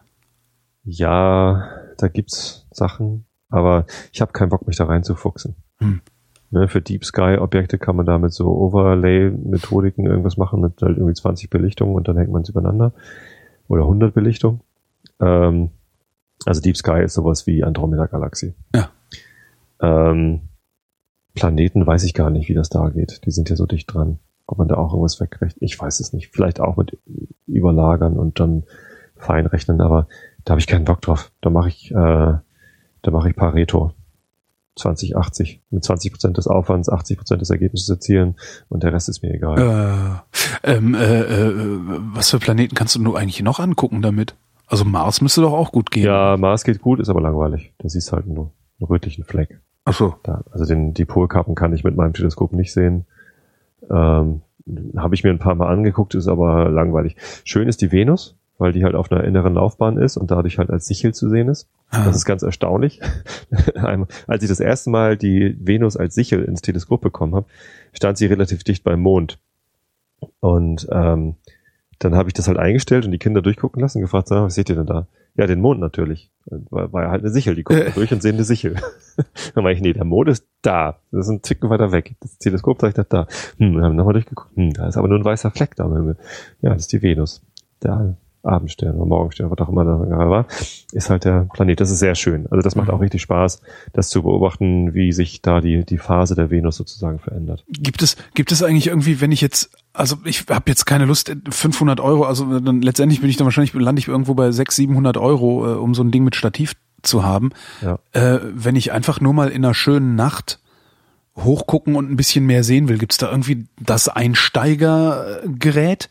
Ja, da gibt's Sachen, aber ich habe keinen Bock, mich da reinzufuchsen. Hm. Ne, für Deep Sky Objekte kann man da mit so Overlay-Methodiken irgendwas machen, mit halt irgendwie 20 Belichtungen und dann hängt man es übereinander. Oder 100 Belichtungen. Ähm, also Deep Sky ist sowas wie Andromeda Galaxie. Ja. Ähm, Planeten weiß ich gar nicht, wie das da geht. Die sind ja so dicht dran. Ob man da auch irgendwas wegrechnet, ich weiß es nicht. Vielleicht auch mit Überlagern und dann feinrechnen, aber da habe ich keinen Bock drauf. Da mache ich, äh, da mache ich Pareto. 20, 80. Mit 20 Prozent des Aufwands, 80 Prozent des Ergebnisses erzielen und der Rest ist mir egal. Äh, ähm, äh, äh, was für Planeten kannst du nur eigentlich noch angucken damit? Also Mars müsste doch auch gut gehen. Ja, Mars geht gut, ist aber langweilig. Da siehst halt nur einen rötlichen Fleck. Ach so. Da, also den, die Polkappen kann ich mit meinem Teleskop nicht sehen. Ähm, Habe ich mir ein paar Mal angeguckt, ist aber langweilig. Schön ist die Venus, weil die halt auf einer inneren Laufbahn ist und dadurch halt als Sichel zu sehen ist. Ah. Das ist ganz erstaunlich. *laughs* Als ich das erste Mal die Venus als Sichel ins Teleskop bekommen habe, stand sie relativ dicht beim Mond. Und ähm, dann habe ich das halt eingestellt und die Kinder durchgucken lassen und gefragt, was seht ihr denn da? Ja, den Mond natürlich. War, war ja halt eine Sichel, die gucken Äh. durch und sehen eine Sichel. *laughs* dann war ich, nee, der Mond ist da. Das ist ein Ticken weiter weg. Das Teleskop zeigt das da. Hm, dann haben wir nochmal durchgeguckt. Hm, da ist aber nur ein weißer Fleck da am Himmel. Ja, das ist die Venus. Der Abendstern oder Morgenstern, was auch immer da gerade war, ist halt der Planet. Das ist sehr schön. Also das macht Mhm. auch richtig Spaß, das zu beobachten, wie sich da die, die Phase der Venus sozusagen verändert. Gibt es, gibt es eigentlich irgendwie, wenn ich jetzt, also ich habe jetzt keine Lust, 500 Euro, also dann letztendlich bin ich dann wahrscheinlich, lande ich irgendwo bei 600, 700 Euro, äh, um so ein Ding mit Stativ zu haben. Ja. Äh, wenn ich einfach nur mal in einer schönen Nacht hochgucken und ein bisschen mehr sehen will, gibt's da irgendwie das Einsteigergerät?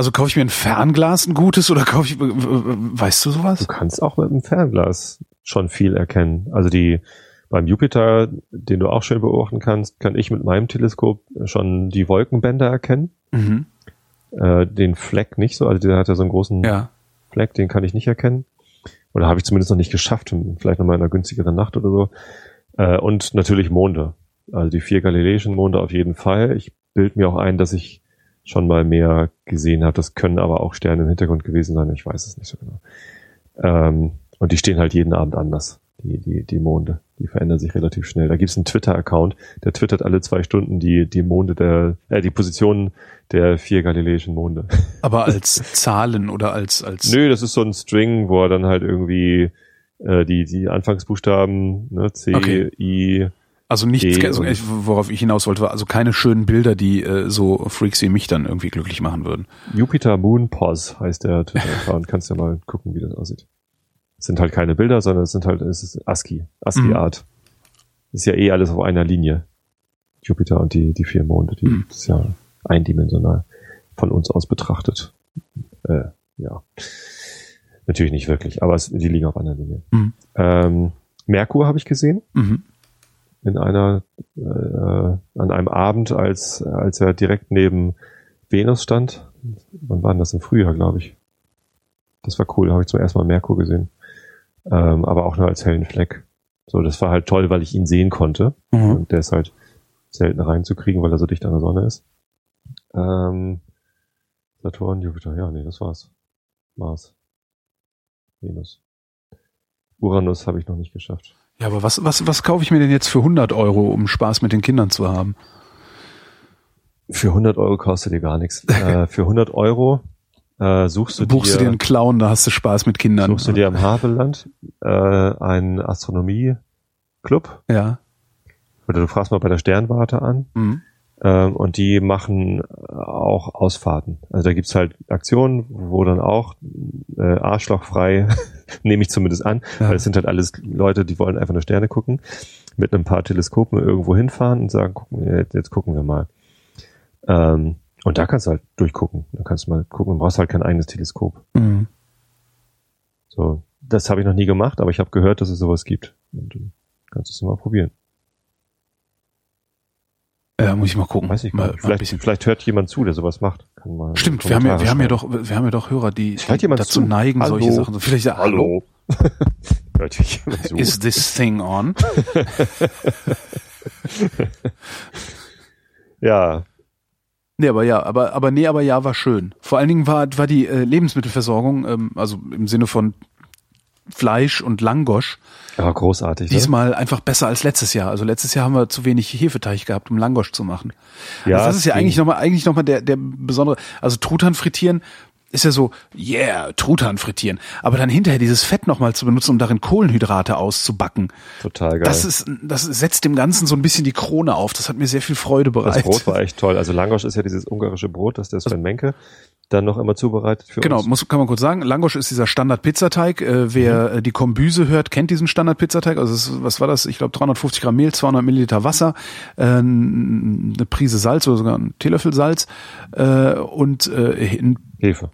Also kaufe ich mir ein Fernglas, ein gutes, oder kaufe ich, weißt du sowas? Du kannst auch mit dem Fernglas schon viel erkennen. Also die beim Jupiter, den du auch schön beobachten kannst, kann ich mit meinem Teleskop schon die Wolkenbänder erkennen. Mhm. Äh, den Fleck nicht so. Also der hat ja so einen großen Ja. Fleck, den kann ich nicht erkennen. Oder habe ich zumindest noch nicht geschafft. Vielleicht nochmal in einer günstigeren Nacht oder so. Äh, und natürlich Monde. Also die vier galileischen Monde auf jeden Fall. Ich bild mir auch ein, dass ich schon mal mehr gesehen habe. Das können aber auch Sterne im Hintergrund gewesen sein. Ich weiß es nicht so genau. Ähm, und die stehen halt jeden Abend anders. Die, die, die Monde. Die verändern sich relativ schnell. Da gibt es einen Twitter-Account, der twittert alle zwei Stunden die, die Monde der, äh, die Positionen der vier galileischen Monde. *laughs* Aber als Zahlen oder als, als, Nö, das ist so ein String, wo er dann halt irgendwie äh, die, die Anfangsbuchstaben, ne, C, Okay. I, also nichts, ich- worauf ich hinaus wollte, war also keine schönen Bilder, die äh, so Freaks wie mich dann irgendwie glücklich machen würden. Jupiter Moon Pos heißt der Twitter-Account. Kannst ja mal gucken, wie das aussieht. Es sind halt keine Bilder, sondern es sind halt, es ist ASCII, ASCII-Art. Ist ja eh alles auf einer Linie. Jupiter und die, die vier Monde, die Mhm. ist ja eindimensional von uns aus betrachtet. Äh, ja. Natürlich nicht wirklich, aber es, die liegen auf einer Linie. Mhm. Ähm, Merkur habe ich gesehen. Mhm. In einer äh, an einem Abend, als als er direkt neben Venus stand. Wann war denn das im Frühjahr, glaube ich? Das war cool, da habe ich zum ersten Mal Merkur gesehen. Ähm, aber auch nur als hellen Fleck. So, das war halt toll, weil ich ihn sehen konnte. Mhm. Und der ist halt selten reinzukriegen, weil er so dicht an der Sonne ist. Ähm, Saturn, Jupiter, ja, nee, das war's. Mars. Venus. Uranus habe ich noch nicht geschafft. Ja, aber was, was, was kaufe ich mir denn jetzt für 100 Euro, um Spaß mit den Kindern zu haben? Für 100 Euro kostet dir gar nichts. *laughs* äh, für 100 Euro äh, suchst du Buchst dir, du dir einen Clown, da hast du Spaß mit Kindern. suchst du dir im Havelland äh, einen Astronomie-Club ja. oder du fragst mal bei der Sternwarte an Mhm. Ähm, und die machen auch Ausfahrten. Also da gibt's halt Aktionen, wo dann auch äh, arschlochfrei *laughs* Nehme ich zumindest an, Ja. weil es sind halt alles Leute, die wollen einfach nur Sterne gucken, mit ein paar Teleskopen irgendwo hinfahren und sagen, gucken, jetzt, jetzt gucken wir mal. Ähm, und da kannst du halt durchgucken. Da kannst du mal gucken, du brauchst halt kein eigenes Teleskop. Mhm. So, das habe ich noch nie gemacht, aber ich habe gehört, dass es sowas gibt. Und du kannst es mal probieren. Äh, muss ich mal gucken. Weiß ich mal, mal. Vielleicht, vielleicht hört jemand zu, der sowas macht. Kann mal Stimmt, wir haben ja, wir haben ja doch, wir haben ja doch Hörer, die, die dazu zu? neigen, solche Hallo? Sachen. Vielleicht ja, Hallo. *laughs* hört jemand zu? Is this thing on? *laughs* ja, Nee, aber ja, aber, aber nee, aber ja, war schön. Vor allen Dingen war, war die äh, Lebensmittelversorgung, ähm, also im Sinne von Fleisch und Langosch, ja, großartig. ne? diesmal einfach besser als letztes Jahr. Also letztes Jahr haben wir zu wenig Hefeteig gehabt, um Langosch zu machen. Ja, also das ist ja eigentlich nochmal, eigentlich noch mal der, der besondere, also Truthahn frittieren ist ja so, yeah, Truthahn frittieren. Aber dann hinterher dieses Fett nochmal zu benutzen, um darin Kohlenhydrate auszubacken. Total geil. Das ist, das setzt dem Ganzen so ein bisschen die Krone auf. Das hat mir sehr viel Freude das bereitet. Brot war echt toll. Also Langosch ist ja dieses ungarische Brot, das der Sven Menke dann noch immer zubereitet für Genau, uns. muss, kann man kurz sagen. Langosch ist dieser Standard-Pizzateig. Äh, wer äh, die Kombüse hört, kennt diesen Standard-Pizzateig. Also ist, was war das? Ich glaube 350 Gramm Mehl, 200 Milliliter Wasser, äh, eine Prise Salz oder sogar ein Teelöffel Salz äh, und äh, Hefe.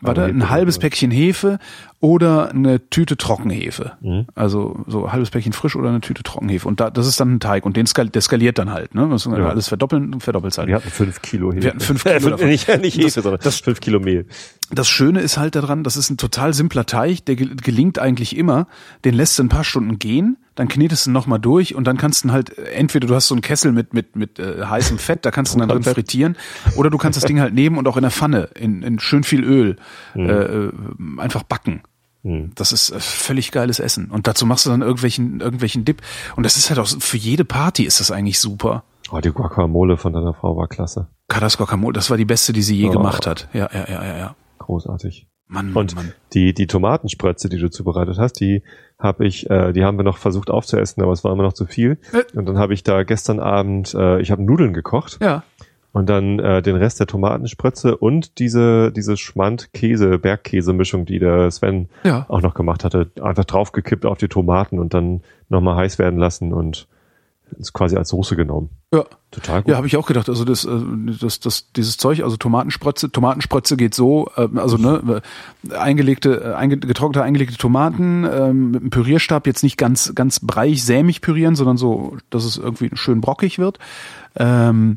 Warte, ein halbes Päckchen Hefe oder eine Tüte Trockenhefe. Mhm. Also so ein halbes Päckchen frisch oder eine Tüte Trockenhefe. Und da, das ist dann ein Teig und den skal der skaliert dann halt. Ne? Das ist Ja. alles verdoppeln und verdoppelt halt. Wir hatten fünf Kilo Hefe. Wir hatten fünf *laughs* Kilo davon. nicht, nicht Hefe, sondern das- fünf Kilo Mehl. Das Schöne ist halt daran, das ist ein total simpler Teig, der gel- gelingt eigentlich immer. Den lässt du ein paar Stunden gehen, dann knetest du ihn nochmal durch und dann kannst du halt, entweder du hast so einen Kessel mit, mit, mit äh, heißem Fett, da kannst du dann drin frittieren, oder du kannst das Ding halt nehmen und auch in der Pfanne, in, in schön viel Öl, äh, äh, einfach backen. Hm. Das ist äh, völlig geiles Essen. Und dazu machst du dann irgendwelchen, irgendwelchen Dip. Und das ist halt auch, für jede Party ist das eigentlich super. Oh, die Guacamole von deiner Frau war klasse. Cardas Guacamole, das war die beste, die sie je Oh. gemacht hat. Ja, ja, ja, ja, ja. Großartig. Mann, Und Mann. die, die Tomatenspritze, die du zubereitet hast, die habe ich, äh, die haben wir noch versucht aufzuessen, aber es war immer noch zu viel. Äh. Und dann habe ich da gestern Abend, äh, ich habe Nudeln gekocht Ja. und dann äh, den Rest der Tomatenspritze und diese, diese Schmand-Käse, Bergkäse-Mischung, die der Sven Ja. auch noch gemacht hatte, einfach draufgekippt auf die Tomaten und dann nochmal heiß werden lassen und ist quasi als Soße genommen. Ja. Total gut. Ja, habe ich auch gedacht. Also das, äh, das, das, dieses Zeug, also Tomatenspritze, Tomatenspritze geht so, äh, also ne, äh, eingelegte, äh, einge, getrocknete, eingelegte Tomaten ähm, mit einem Pürierstab jetzt nicht ganz, ganz breiig, sämig pürieren, sondern so, dass es irgendwie schön brockig wird. Ähm,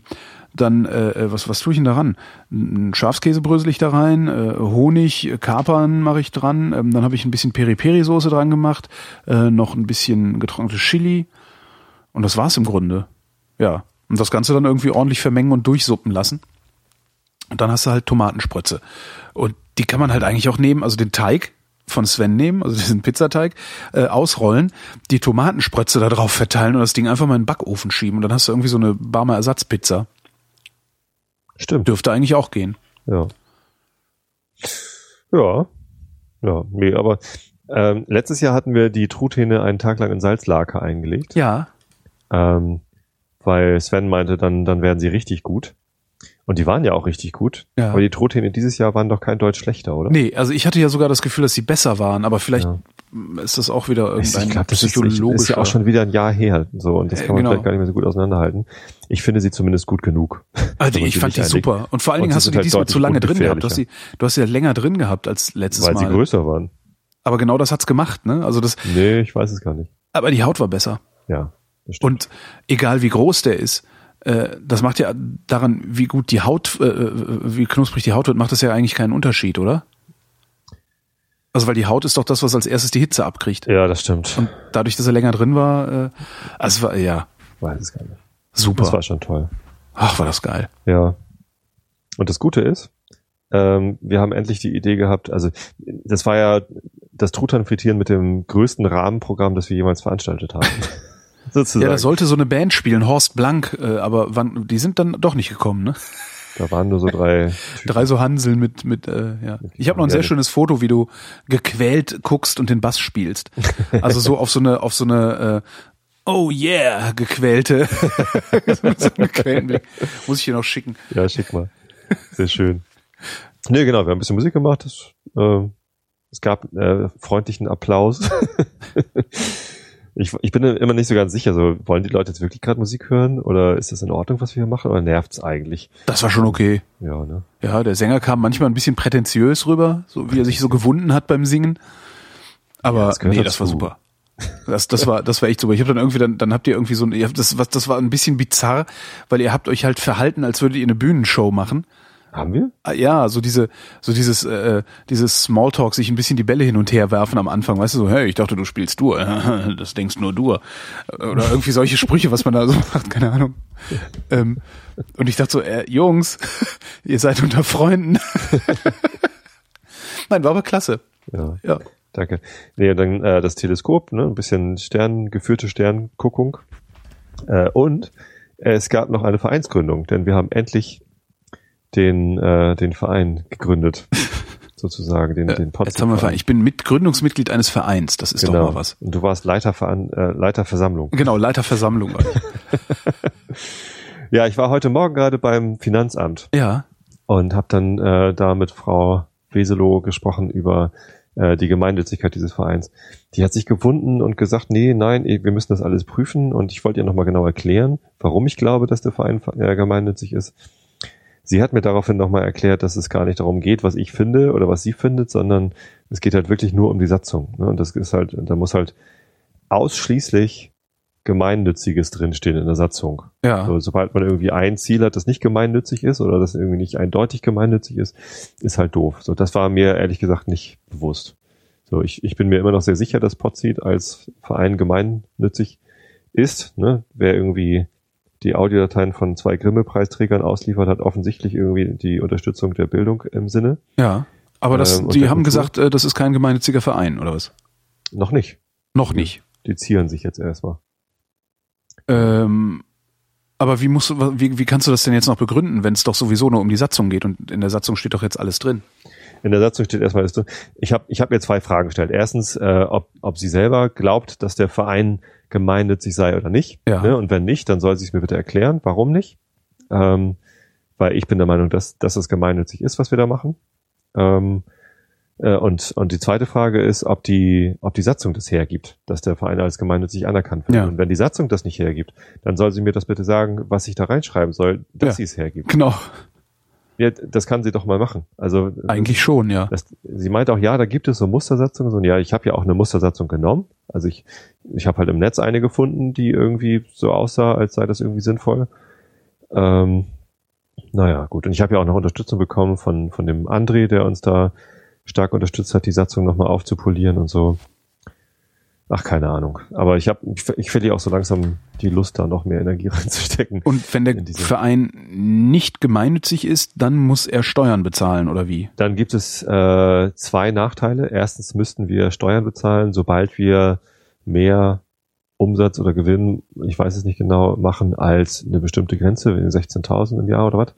dann, äh, was, was tue ich denn daran? Ein Schafskäse brösel ich da rein, äh, Honig, äh, Kapern mache ich dran, ähm, dann habe ich ein bisschen Peri-Peri-Soße dran gemacht, äh, noch ein bisschen getrocknete Chili und das war's im Grunde. Ja. Und das Ganze dann irgendwie ordentlich vermengen und durchsuppen lassen. Und dann hast du halt Tomatenspritze. Und die kann man halt eigentlich auch nehmen, also den Teig von Sven nehmen, also *laughs* diesen Pizzateig, äh, ausrollen, die Tomatenspritze da drauf verteilen und das Ding einfach mal in den Backofen schieben. Und dann hast du irgendwie so eine Barmer Ersatzpizza. Stimmt. Dürfte eigentlich auch gehen. Ja. Ja. Ja, nee, aber ähm, letztes Jahr hatten wir die Truthähne einen Tag lang in Salzlake eingelegt, Ja. ähm, weil Sven meinte, dann, dann werden sie richtig gut. Und die waren ja auch richtig gut. Ja. Aber die Truthähne dieses Jahr waren doch kein Deutsch schlechter, oder? Nee, also ich hatte ja sogar das Gefühl, dass sie besser waren, aber vielleicht Ja. ist das auch wieder irgendein ich glaube, das psychologischer. ist ja auch schon wieder ein Jahr her. So, und das Äh, kann man genau. vielleicht gar nicht mehr so gut auseinanderhalten. Ich finde sie zumindest gut genug. Also wenn man ich sie fand die einlegt. super. Und vor allen Dingen sie hast du die halt diesmal zu lange drin gehabt. Du hast, sie, du hast sie ja länger drin gehabt als letztes Weil sie Mal. größer waren. Aber genau das hat's gemacht, ne? Also das, Nee, ich weiß es gar nicht. aber die Haut war besser. Ja, das. Und egal wie groß der ist, äh, das macht ja daran, wie gut die Haut, äh, wie knusprig die Haut wird, macht das ja eigentlich keinen Unterschied, oder? Also weil die Haut ist doch das, was als erstes die Hitze abkriegt. ja, das stimmt. Und dadurch, dass er länger drin war, äh, also war ja weiß es gar nicht. super. Das war schon toll. Ach, war das geil. Ja. Und das Gute ist, ähm, wir haben endlich die Idee gehabt, also das war ja das Truthahn-Frittieren mit dem größten Rahmenprogramm, das wir jemals veranstaltet haben. *laughs* Sozusagen. Ja, da sollte so eine Band spielen, Horst Blank, äh, aber wann, die sind dann doch nicht gekommen, ne? da waren nur so drei. *laughs* Drei so Hanseln mit, mit, äh, ja. Ich habe noch ein sehr schönes Foto, wie du gequält guckst und den Bass spielst. Also so auf so eine, auf so eine, äh, oh yeah, gequälte. *laughs* so. Muss ich dir noch schicken. Ja, schick mal. Sehr schön. Nee, genau, wir haben ein bisschen Musik gemacht. Das, ähm, Es gab äh, freundlichen Applaus. *laughs* ich, ich bin immer nicht so ganz sicher, so wollen die Leute jetzt wirklich gerade Musik hören oder ist das in Ordnung, was wir hier machen oder nervt's eigentlich? Das war schon okay. Ja, ne? Ja, der Sänger kam manchmal ein bisschen prätentiös rüber, so wie er sich so gewunden hat beim Singen. Aber Ja, das nee, das dazu. war super. Das, das war, das war echt super. Ich habe dann irgendwie, dann, dann habt ihr irgendwie so ein, ihr habt das, was, das war ein bisschen bizarr, weil ihr habt euch halt verhalten, als würdet ihr eine Bühnenshow machen. Haben wir? Ah, Ja, so diese, so dieses, äh, dieses Smalltalk, sich ein bisschen die Bälle hin und her werfen am Anfang, weißt du, so, hey, ich dachte, du spielst Dur, *laughs* das denkst nur du. Oder irgendwie solche Sprüche, was man da so *laughs* macht, keine Ahnung. Ähm, und ich dachte so, äh, Jungs, *laughs* ihr seid unter Freunden. Nein, war aber klasse. Ja. Ja. Danke. Nee, dann äh, das Teleskop, ne, ein bisschen Stern, geführte Sternguckung. Äh, und äh, es gab noch eine Vereinsgründung, denn wir haben endlich den, äh, den Verein gegründet. *laughs* sozusagen, den, den Äh, Jetzt haben wir, Podcast. ich bin mit Gründungsmitglied eines Vereins, das ist doch mal was. Und du warst Leiterveran äh, Leiterversammlung. Genau, Leiterversammlung. *laughs* Ja, ich war heute Morgen gerade beim Finanzamt ja, und habe dann äh, da mit Frau Weselow gesprochen über äh, die Gemeinnützigkeit dieses Vereins. Die hat sich gewunden und gesagt, nee, nein, wir müssen das alles prüfen und ich wollte ihr nochmal genau erklären, warum ich glaube, dass der Verein äh, gemeinnützig ist. Sie hat mir daraufhin nochmal erklärt, dass es gar nicht darum geht, was ich finde oder was sie findet, sondern es geht halt wirklich nur um die Satzung. Ne? Und das ist halt, da muss halt ausschließlich Gemeinnütziges drinstehen in der Satzung. ja. So, sobald man irgendwie ein Ziel hat, das nicht gemeinnützig ist oder das irgendwie nicht eindeutig gemeinnützig ist, ist halt doof. So, das war mir ehrlich gesagt nicht bewusst. So, ich, ich bin mir immer noch sehr sicher, dass Potseed als Verein gemeinnützig ist. Ne? Wer irgendwie die Audiodateien von zwei Grimme-Preisträgern ausliefert, hat offensichtlich irgendwie die Unterstützung der Bildung im Sinne. Ja. Aber das, Ähm, die haben gesagt, äh, das ist kein gemeinnütziger Verein, oder was? Noch nicht. Noch nicht. Die zieren sich jetzt erstmal. Ähm, aber wie musst du, wie, wie kannst du das denn jetzt noch begründen, wenn es doch sowieso nur um die Satzung geht und in der Satzung steht doch jetzt alles drin? In der Satzung steht erstmal, das drin. ich habe ich hab mir zwei Fragen gestellt. Erstens, äh, ob, ob sie selber glaubt, dass der Verein gemeinnützig sei oder nicht. Ja. Ne? Und wenn nicht, dann soll sie es mir bitte erklären, warum nicht. Ähm, weil ich bin der Meinung, dass, dass es gemeinnützig ist, was wir da machen. Ähm, äh, und, und die zweite Frage ist, ob die, ob die Satzung das hergibt, dass der Verein als gemeinnützig anerkannt wird. Ja. Und wenn die Satzung das nicht hergibt, dann soll sie mir das bitte sagen, was ich da reinschreiben soll, dass Ja. sie es hergibt. Genau. Ja, das kann sie doch mal machen. Also Eigentlich schon, ja. das, sie meint auch, ja, da gibt es so Mustersatzungen. Und ja, ich habe ja auch eine Mustersatzung genommen. Also ich, ich habe halt im Netz eine gefunden, die irgendwie so aussah, als sei das irgendwie sinnvoll. Ähm, naja, gut. Und ich habe ja auch noch Unterstützung bekommen von, von dem André, der uns da stark unterstützt hat, die Satzung nochmal aufzupolieren und so. Ach, keine Ahnung. Aber ich habe, ich, ich verliere auch so langsam die Lust, da noch mehr Energie *laughs* reinzustecken. Und wenn der Verein nicht gemeinnützig ist, dann muss er Steuern bezahlen, oder wie? Dann gibt es äh, zwei Nachteile. Erstens müssten wir Steuern bezahlen, sobald wir mehr Umsatz oder Gewinn, ich weiß es nicht genau, machen als eine bestimmte Grenze, 16.000 im Jahr oder was.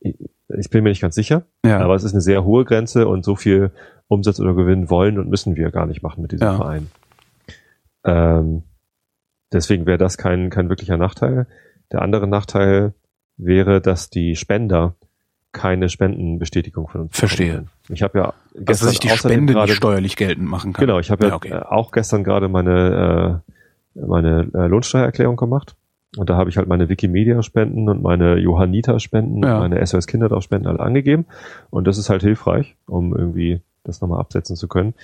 Ich, ich bin mir nicht ganz sicher, Ja. aber es ist eine sehr hohe Grenze und so viel Umsatz oder Gewinn wollen und müssen wir gar nicht machen mit diesem Ja. Verein. Ähm, deswegen wäre das kein, kein wirklicher Nachteil. Der andere Nachteil wäre, dass die Spender keine Spendenbestätigung von uns Verstehe. bekommen. Ich habe ja also, gestern dass ich die Spende gerade, nicht steuerlich geltend machen kann. genau, ich habe ja, Ja, okay. äh, auch gestern gerade meine äh, meine äh, Lohnsteuererklärung gemacht und da habe ich halt meine Wikimedia-Spenden und meine Johanniter-Spenden Ja. und meine SOS Kinderdorf-Spenden alle angegeben und das ist halt hilfreich, um irgendwie das nochmal absetzen zu können.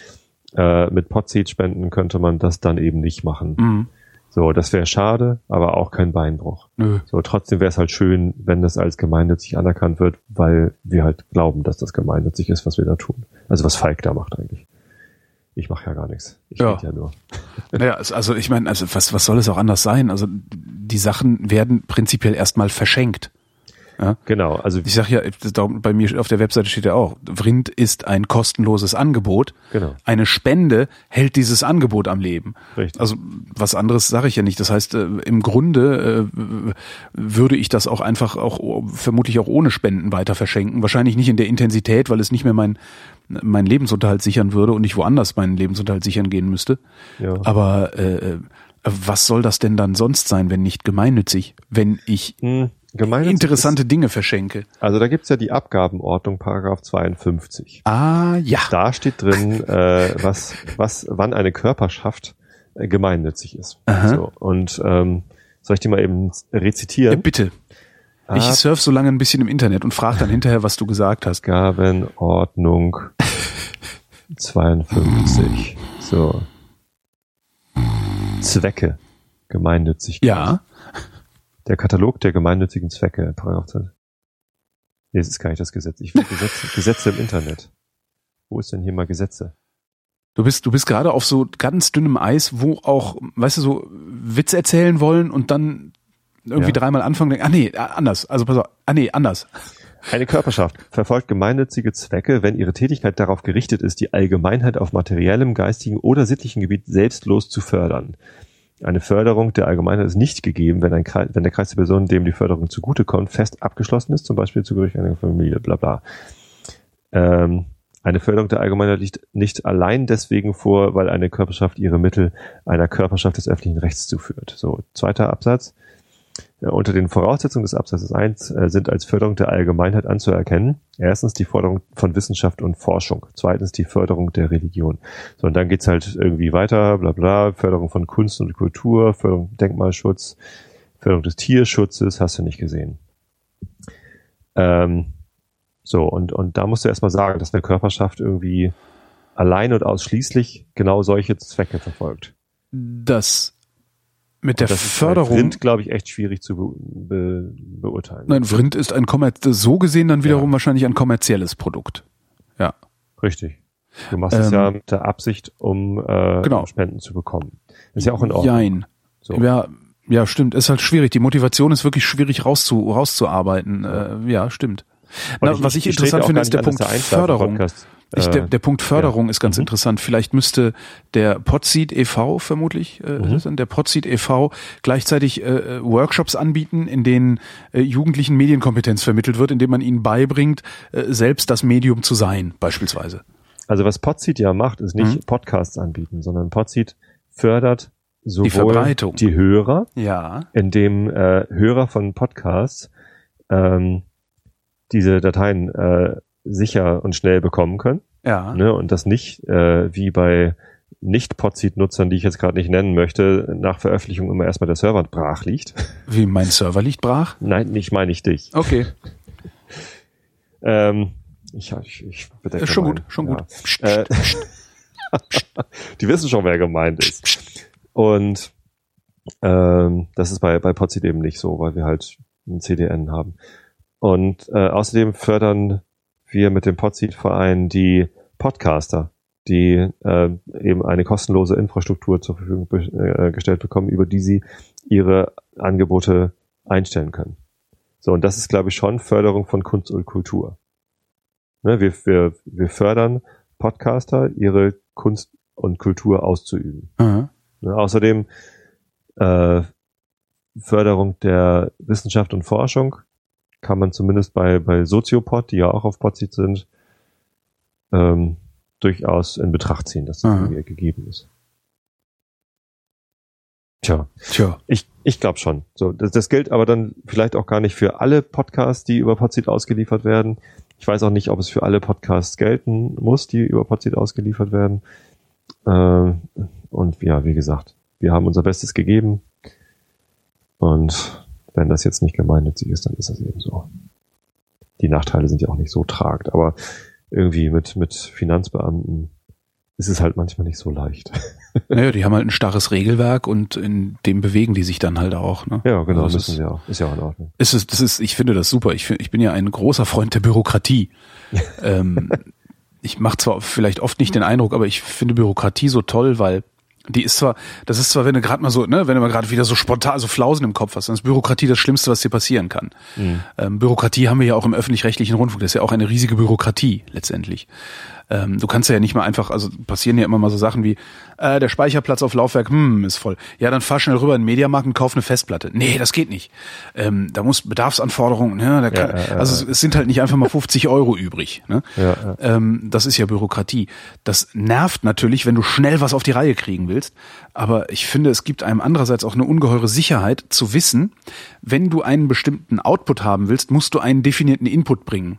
Äh, mit Potseed-Spenden könnte man das dann eben nicht machen. Mhm. So, das wäre schade, aber auch kein Beinbruch. Nö. So, trotzdem wäre es halt schön, wenn das als gemeinnützig anerkannt wird, weil wir halt glauben, dass das gemeinnützig ist, was wir da tun. Also was Falk da macht eigentlich. Ich mache ja gar nichts. Ich Ja. ja nur. *laughs* Naja, also ich meine, also was, was soll es auch anders sein? Also die Sachen werden prinzipiell erstmal verschenkt. Genau, also Ich sag ja, bei mir auf der Webseite steht ja auch, Vrind ist ein kostenloses Angebot. genau. Eine Spende hält dieses Angebot am Leben. Richtig. Also was anderes sage ich ja nicht. Das heißt, äh, im Grunde äh, würde ich das auch einfach auch oh, vermutlich auch ohne Spenden weiter verschenken. Wahrscheinlich nicht in der Intensität, weil es nicht mehr mein mein Lebensunterhalt sichern würde und ich woanders meinen Lebensunterhalt sichern gehen müsste. Ja. Aber äh, was soll das denn dann sonst sein, wenn nicht gemeinnützig? Wenn ich Hm, interessante Dinge verschenke. Also da gibt's ja die Abgabenordnung, Paragraph 52. Ah, ja. Da steht drin, *laughs* äh, was, was, wann eine Körperschaft äh, gemeinnützig ist. Aha. So, und ähm, soll ich die mal eben ja rezitieren? bitte. Ich surf so lange ein bisschen im Internet und frage dann hinterher, was du gesagt hast. Abgabenordnung 52. So. Zwecke. Gemeinnützig. Ja. Der Katalog der gemeinnützigen Zwecke, Paragraph 20. Nee, das ist gar nicht das Gesetz. Ich will Gesetze, *laughs* Gesetze im Internet. Wo ist denn hier mal Gesetze? Du bist, du bist gerade auf so ganz dünnem Eis, wo auch, weißt du, so Witz erzählen wollen und dann irgendwie Ja. dreimal anfangen, denken, ah nee, ah, anders. Also pass auf, ah nee, anders. Eine Körperschaft verfolgt gemeinnützige Zwecke, wenn ihre Tätigkeit darauf gerichtet ist, die Allgemeinheit auf materiellem, geistigen oder sittlichen Gebiet selbstlos zu fördern. Eine Förderung der Allgemeinheit ist nicht gegeben, wenn, ein Kreis, wenn der Kreis der Personen, dem die Förderung zugutekommt, fest abgeschlossen ist, zum Beispiel zugehörig einer Familie, bla bla. Ähm, eine Förderung der Allgemeinheit liegt nicht allein deswegen vor, weil eine Körperschaft ihre Mittel einer Körperschaft des öffentlichen Rechts zuführt. So, zweiter Absatz. Ja, unter den Voraussetzungen des Absatzes 1 äh, sind als Förderung der Allgemeinheit anzuerkennen. Erstens die Förderung von Wissenschaft und Forschung. Zweitens die Förderung der Religion. So, und dann geht's halt irgendwie weiter, bla bla, Förderung von Kunst und Kultur, Förderung Denkmalschutz, Förderung des Tierschutzes, hast du nicht gesehen. Ähm, so, und, und da musst du erstmal sagen, dass eine Körperschaft irgendwie allein und ausschließlich genau solche Zwecke verfolgt. Das mit der ist Förderung. Vrind, glaube ich, echt schwierig zu be be beurteilen. Nein, Vrind ist ein Kommer so gesehen dann wiederum wahrscheinlich ein kommerzielles Produkt. Ja. Richtig. Du machst es Ähm, ja mit der Absicht, um, äh, Genau. Spenden zu bekommen. Ist ja auch in Ordnung. Jein. So. Ja, ja, stimmt. Ist halt schwierig. Die Motivation ist wirklich schwierig rauszu, rauszuarbeiten. Äh, ja, stimmt. Na, was ich, trete interessant finde, ist der an, Punkt Einschlafen- Förderung. Ich, der, äh, der Punkt Förderung ist ganz Mhm. interessant. Vielleicht müsste der Podseed e.V. vermutlich, äh, Mhm. der Podseed e.V. gleichzeitig äh, Workshops anbieten, in denen äh, Jugendlichen Medienkompetenz vermittelt wird, indem man ihnen beibringt, äh, selbst das Medium zu sein, beispielsweise. Also was Podseed ja macht, ist nicht Mhm. Podcasts anbieten, sondern Podseed fördert sowohl Verbreitung. die Hörer, Ja. indem äh, Hörer von Podcasts ähm, diese Dateien äh, sicher und schnell bekommen können. Ja. Ne, und das nicht äh, wie bei Nicht-Podseed-Nutzern, die ich jetzt gerade nicht nennen möchte, nach Veröffentlichung immer erstmal der Server brach liegt. *laughs* Wie mein Server liegt brach. Nein, nicht meine ich dich. Okay. *laughs* Ähm, ich, ich, ich bedecke schon meinen. gut, schon gut. Ja. Äh, *laughs* die wissen schon, wer gemeint ist. Und ähm, das ist bei, bei Podseed eben nicht so, weil wir halt ein CDN haben. Und äh, außerdem fördern wir mit dem Podseed-Verein die Podcaster, die äh, eben eine kostenlose Infrastruktur zur Verfügung be- äh, gestellt bekommen, über die sie ihre Angebote einstellen können. So, und das ist, glaube ich, schon Förderung von Kunst und Kultur. Ne, wir, wir, wir fördern Podcaster, ihre Kunst und Kultur auszuüben. Aha. Ne, außerdem äh, Förderung der Wissenschaft und Forschung kann man zumindest bei, bei Soziopod, die ja auch auf Podseed sind, ähm, durchaus in Betracht ziehen, dass das Aha. irgendwie gegeben ist. Tja, Tja. ich, ich glaube schon. So, das, das gilt aber dann vielleicht auch gar nicht für alle Podcasts, die über Podseed ausgeliefert werden. Ich weiß auch nicht, ob es für alle Podcasts gelten muss, die über Podseed ausgeliefert werden. Ähm, und ja, wie gesagt, wir haben unser Bestes gegeben. Und wenn das jetzt nicht gemeinnützig ist, dann ist das eben so. Die Nachteile sind ja auch nicht so tragend, aber irgendwie mit, mit Finanzbeamten ist es halt manchmal nicht so leicht. *laughs* Naja, die haben halt ein starres Regelwerk und in dem bewegen die sich dann halt auch. Ne? Ja, genau, Also müssen ist, wir auch. Ist ja auch in Ordnung. ist es, das ist, ich finde das super. Ich, find, ich bin ja ein großer Freund der Bürokratie. *laughs* ähm, ich mache zwar vielleicht oft nicht den Eindruck, aber ich finde Bürokratie so toll, weil die ist zwar, das ist zwar, wenn du gerade mal so, ne, wenn du mal gerade wieder so spontan, so Flausen im Kopf hast, dann ist Bürokratie das Schlimmste, was dir passieren kann. Ähm, Bürokratie haben wir ja auch im öffentlich-rechtlichen Rundfunk, das ist ja auch eine riesige Bürokratie letztendlich. Ähm, du kannst ja nicht mal einfach, also passieren ja immer mal so Sachen wie, äh, der Speicherplatz auf Laufwerk, hm, ist voll. Ja, dann fahr schnell rüber in den Mediamarkt und kauf eine Festplatte. Nee, das geht nicht. Ähm, da muss Bedarfsanforderungen, ja, da kann, Ja, ja, also es, sind halt nicht einfach mal 50 Euro übrig. Ne? Ja, ja. Ähm, das ist ja Bürokratie. Das nervt natürlich, wenn du schnell was auf die Reihe kriegen willst. Aber ich finde, es gibt einem andererseits auch eine ungeheure Sicherheit zu wissen, wenn du einen bestimmten Output haben willst, musst du einen definierten Input bringen.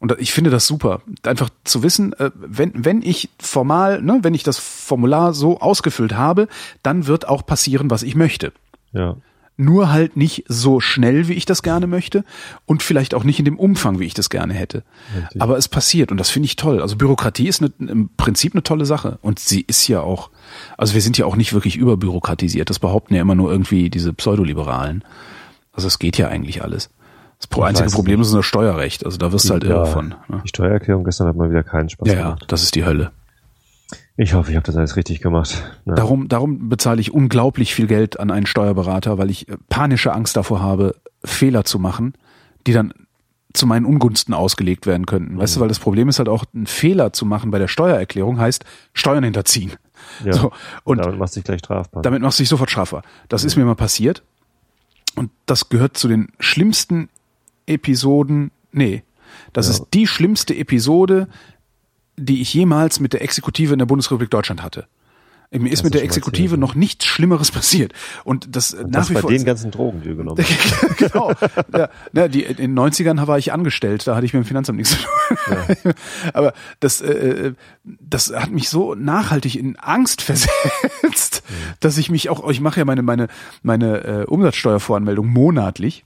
Und ich finde das super, einfach zu wissen, äh, wenn, wenn ich formal, ne, wenn ich das Formular so ausgefüllt habe, dann wird auch passieren, was ich möchte. ja. Nur halt nicht so schnell, wie ich das gerne möchte und vielleicht auch nicht in dem Umfang, wie ich das gerne hätte. Richtig. Aber es passiert und das finde ich toll. Also Bürokratie ist eine, im Prinzip eine tolle Sache und sie ist ja auch, also wir sind ja auch nicht wirklich überbürokratisiert. Das behaupten ja immer nur irgendwie diese Pseudoliberalen. Also es geht ja eigentlich alles. Das einzige weiß Problem ist das Steuerrecht. Also da wirst du halt irre von. Ne? Die Steuererklärung gestern hat mal wieder keinen Spaß Ja, ja, gemacht. das ist die Hölle. Ich hoffe, ich habe das alles richtig gemacht. Ja. Darum, darum bezahle ich unglaublich viel Geld an einen Steuerberater, weil ich äh, panische Angst davor habe, Fehler zu machen, die dann zu meinen Ungunsten ausgelegt werden könnten. Weißt du, weil das Problem ist halt auch, einen Fehler zu machen bei der Steuererklärung heißt Steuern hinterziehen. Ja. So, und Damit machst du dich gleich strafbar. damit machst du dich sofort strafbar. Das ist mir mal passiert. Und das gehört zu den schlimmsten Episoden. Nee, das Ja. ist die schlimmste Episode, die ich jemals mit der Exekutive in der Bundesrepublik Deutschland hatte. Mir ist Hast mit der Exekutive noch nichts Schlimmeres passiert. Und das äh, nach das wie bei vor. den ganzen Drogen, die du genommen *laughs* hast. genau. Ja, die, in den 90ern war ich angestellt, da hatte ich mit dem Finanzamt nichts zu tun. *laughs* Aber das, äh, das hat mich so nachhaltig in Angst *laughs* versetzt, dass ich mich auch, ich mache ja meine, meine, meine äh, Umsatzsteuervoranmeldung monatlich.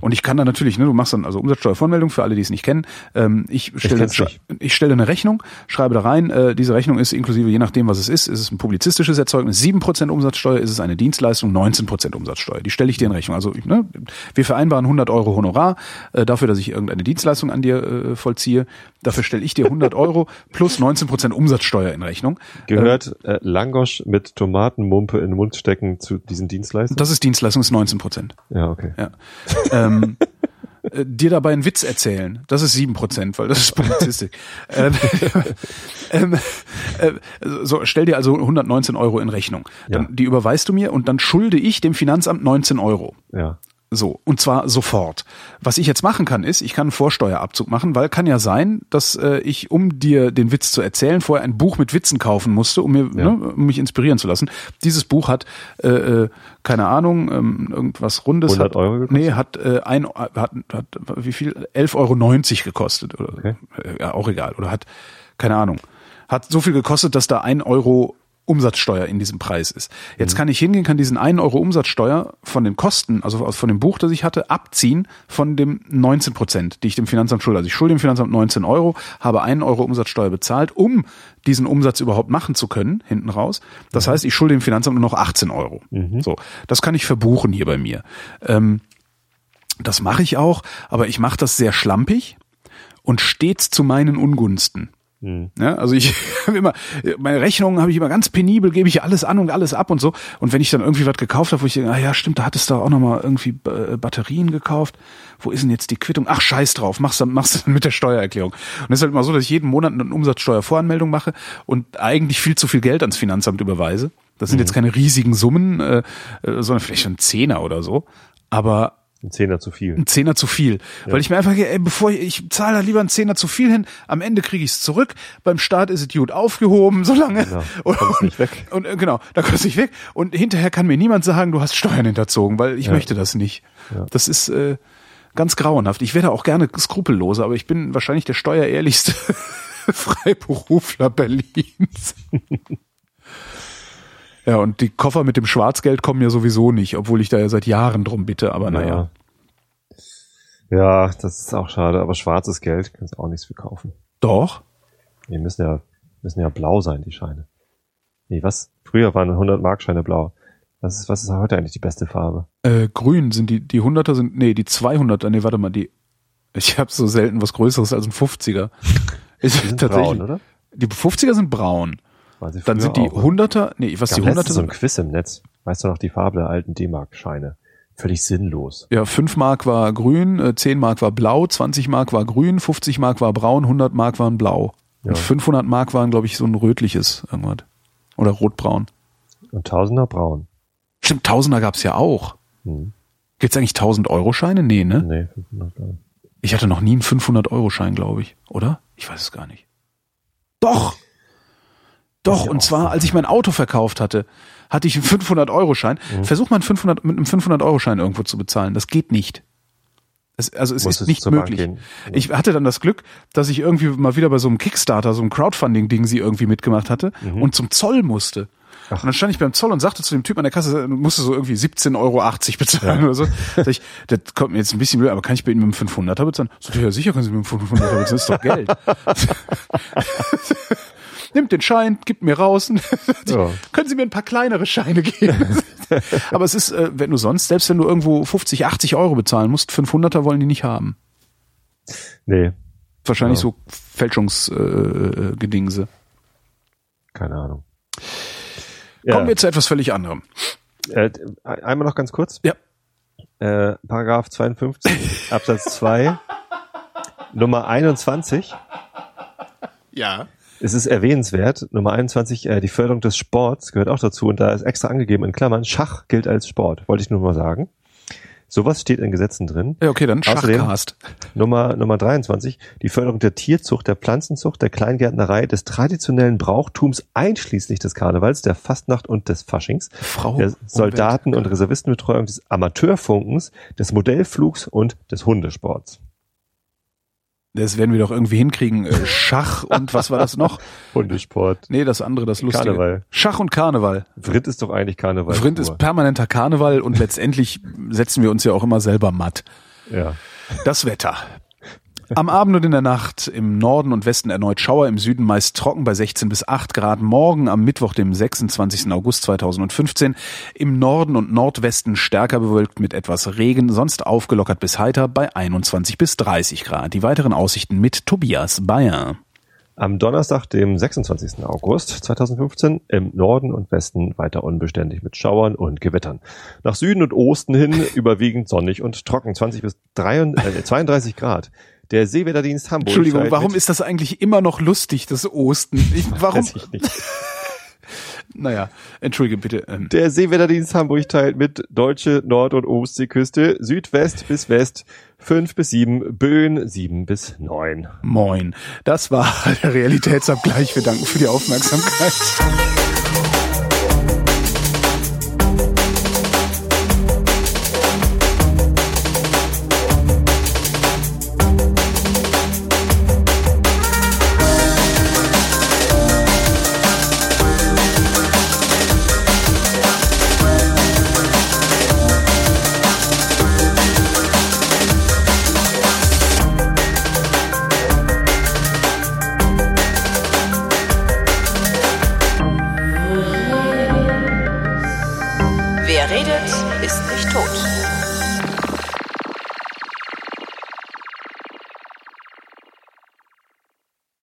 Und ich kann da natürlich, ne, du machst dann also Umsatzsteuervoranmeldung für alle, die es nicht kennen. Ähm, ich stelle ich stelle eine Rechnung, schreibe da rein, äh, diese Rechnung ist inklusive, je nachdem, was es ist, ist es ein publizistisches Erzeugnis, 7% Umsatzsteuer, ist es eine Dienstleistung, 19% Umsatzsteuer. Die stelle ich dir in Rechnung. Also ne, wir vereinbaren 100 Euro Honorar äh, dafür, dass ich irgendeine Dienstleistung an dir äh, vollziehe. Dafür stelle ich dir 100 Euro plus 19% Umsatzsteuer in Rechnung. Gehört äh, Langosch mit Tomatenmumpe in den Mund stecken zu diesen Dienstleistungen? Das ist Dienstleistung, ist 19%. ja, okay. Ja. Ähm, äh, dir dabei einen Witz erzählen, das ist sieben Prozent, weil das ist Publizistik. *laughs* ähm, ähm, äh, so, stell dir also 119 Euro in Rechnung. Dann, Ja. Die überweist du mir und dann schulde ich dem Finanzamt 19 Euro. Ja. So, und zwar sofort. Was ich jetzt machen kann, ist, ich kann einen Vorsteuerabzug machen, weil kann ja sein, dass äh, ich, um dir den Witz zu erzählen, vorher ein Buch mit Witzen kaufen musste, um, mir, Ja. ne, um mich inspirieren zu lassen. Dieses Buch hat, äh, äh, keine Ahnung, ähm, irgendwas Rundes. 100 hat, Euro gekostet? Nee, hat, äh, ein, hat, hat, wie viel? 11,90 Euro gekostet. Oder, Okay. äh, Ja, auch egal. Oder hat, keine Ahnung, hat so viel gekostet, dass da ein Euro Umsatzsteuer in diesem Preis ist. Jetzt kann ich hingehen, kann diesen einen Euro Umsatzsteuer von den Kosten, also von dem Buch, das ich hatte, abziehen von dem 19 Prozent, die ich dem Finanzamt schulde. Also ich schulde dem Finanzamt 19 Euro, habe einen Euro Umsatzsteuer bezahlt, um diesen Umsatz überhaupt machen zu können, hinten raus. Das heißt, ich schulde dem Finanzamt nur noch 18 Euro. So, das kann ich verbuchen hier bei mir. Ähm, das mache ich auch, aber ich mache das sehr schlampig und stets zu meinen Ungunsten. Ja, also ich *laughs* habe immer, meine Rechnungen habe ich immer ganz penibel, gebe ich alles an und alles ab und so. Und wenn ich dann irgendwie was gekauft habe, wo ich denke, ah ja, stimmt, da hattest du auch nochmal irgendwie äh, Batterien gekauft. Wo ist denn jetzt die Quittung? Ach, scheiß drauf, machst du machst du dann mit der Steuererklärung. Und es ist halt immer so, dass ich jeden Monat eine Umsatzsteuervoranmeldung mache und eigentlich viel zu viel Geld ans Finanzamt überweise. Das sind jetzt keine riesigen Summen, äh, äh, sondern vielleicht ein Zehner oder so. Aber Ein Zehner zu viel. ein Zehner zu viel. Weil ich mir einfach, ey, bevor ich, ich zahle da lieber einen Zehner zu viel hin, am Ende kriege ich es zurück, beim Start ist es gut aufgehoben, *laughs* solange. Genau, und, kommst nicht weg. Und, äh, genau, da kommst du nicht weg. Und hinterher kann mir niemand sagen, du hast Steuern hinterzogen, weil ich möchte das nicht. Ja. Das ist äh, ganz grauenhaft. Ich wäre auch gerne skrupelloser, aber ich bin wahrscheinlich der steuerehrlichste *laughs* Freiberufler Berlins. *laughs* Ja, und die Koffer mit dem Schwarzgeld kommen ja sowieso nicht, obwohl ich da ja seit Jahren drum bitte, aber naja. Ja, das ist auch schade, aber schwarzes Geld kannst du auch nichts für kaufen. Doch. Die müssen ja, müssen ja blau sein, die Scheine. Nee, was? Früher waren 100 Markscheine blau. Was ist, was ist heute eigentlich die beste Farbe? Äh, grün sind die, die 100er sind, nee, die 200er, nee, warte mal, die, ich habe so selten was Größeres als ein 50er. *laughs* Ich, Die sind braun, oder? Die 50er sind braun. Dann sind die? 100er, nee, was die 100er letztens so ein sind, Quiz im Netz. Weißt du noch die Farbe der alten D-Mark-Scheine? Völlig sinnlos. ja, 5 Mark war grün, äh, 10 Mark war blau, 20 Mark war grün, 50 Mark war braun, 100 Mark waren blau. Ja. Und 500 Mark waren, glaube ich, so ein rötliches irgendwas. Oder rotbraun. Und Tausender braun. Stimmt, Tausender gab's ja auch. Hm. Gibt's eigentlich 1000 Euro Scheine? Nee, ne? Nee, 500 gar nicht. Ich hatte noch nie einen 500 Euro Schein, glaube ich. Oder? Ich weiß es gar nicht. Doch! Doch, ja und zwar, als ich mein Auto verkauft hatte, hatte ich einen 500 Euro Schein. Mhm. Versuch mal einen 500, mit einem 500 Euro Schein irgendwo zu bezahlen. Das geht nicht. Es, also es Musstest ist nicht zur Bank möglich. gehen. Ich hatte dann das Glück, dass ich irgendwie mal wieder bei so einem Kickstarter, so einem Crowdfunding-Ding sie irgendwie mitgemacht hatte Mhm. und zum Zoll musste. Und dann stand ich beim Zoll und sagte zu dem Typ an der Kasse, du musst so irgendwie 17,80 Euro bezahlen oder so. Sag ich, das kommt mir jetzt ein bisschen blöd, aber kann ich bei Ihnen mit dem 500er bezahlen? So, ja, sicher können Sie mit dem 500er bezahlen, das ist doch Geld. *laughs* Nimmt den Schein, gibt mir raus. *laughs* Ja. Können Sie mir ein paar kleinere Scheine geben? *laughs* aber es ist, äh, wenn du sonst, selbst wenn du irgendwo 50, 80 Euro bezahlen musst, 500er wollen die nicht haben. Nee, Wahrscheinlich Ja. so Fälschungsgedingse. Äh, keine Ahnung. Kommen wir zu etwas völlig anderem. äh, einmal noch ganz kurz. Ja. Äh, Paragraph 52 Absatz 2 *laughs* Nummer 21. Ja. Es ist erwähnenswert, Nummer 21, äh, die Förderung des Sports gehört auch dazu und da ist extra angegeben in Klammern, Schach gilt als Sport, wollte ich nur mal sagen. Sowas steht in Gesetzen drin. Ja, okay, dann Außerdem- Schachcast. Nummer, Nummer 23, die Förderung der Tierzucht, der Pflanzenzucht, der Kleingärtnerei, des traditionellen Brauchtums einschließlich des Karnevals, der Fastnacht und des Faschings, Frau der Soldaten- und Reservistenbetreuung, des Amateurfunkens, des Modellflugs und des Hundesports. Das werden wir doch irgendwie hinkriegen. Äh, *laughs* Schach und was war das noch? Hundesport. Nee, das andere, das Lustige. Karneval. Schach und Karneval. Vrind ist doch eigentlich Karneval. Vrind ist permanenter Karneval und letztendlich setzen wir uns ja auch immer selber matt. Ja. Das Wetter. *laughs* Am Abend und in der Nacht im Norden und Westen erneut Schauer, im Süden meist trocken bei 16 bis 8 Grad. Morgen am Mittwoch, dem 26. August 2015, im Norden und Nordwesten stärker bewölkt mit etwas Regen, sonst aufgelockert bis heiter bei 21 bis 30 Grad. Die weiteren Aussichten mit Tobias Bayer. Am Donnerstag, dem 26. August 2015, im Norden und Westen weiter unbeständig mit Schauern und Gewittern. Nach Süden und Osten hin *laughs* überwiegend sonnig und trocken, 20 bis 33, äh, 32 Grad. Der Seewetterdienst Hamburg. Entschuldigung, warum ist das eigentlich immer noch lustig, das Osten? Ich, warum? Weiß ich nicht. *laughs* Naja, entschuldige bitte. Ähm, Der Seewetterdienst Hamburg teilt mit deutsche Nord- und Ostseeküste Südwest bis West 5 bis 7, Böen 7 bis 9. Moin. Das war *laughs* der Realitätsabgleich. Wir danken für die Aufmerksamkeit.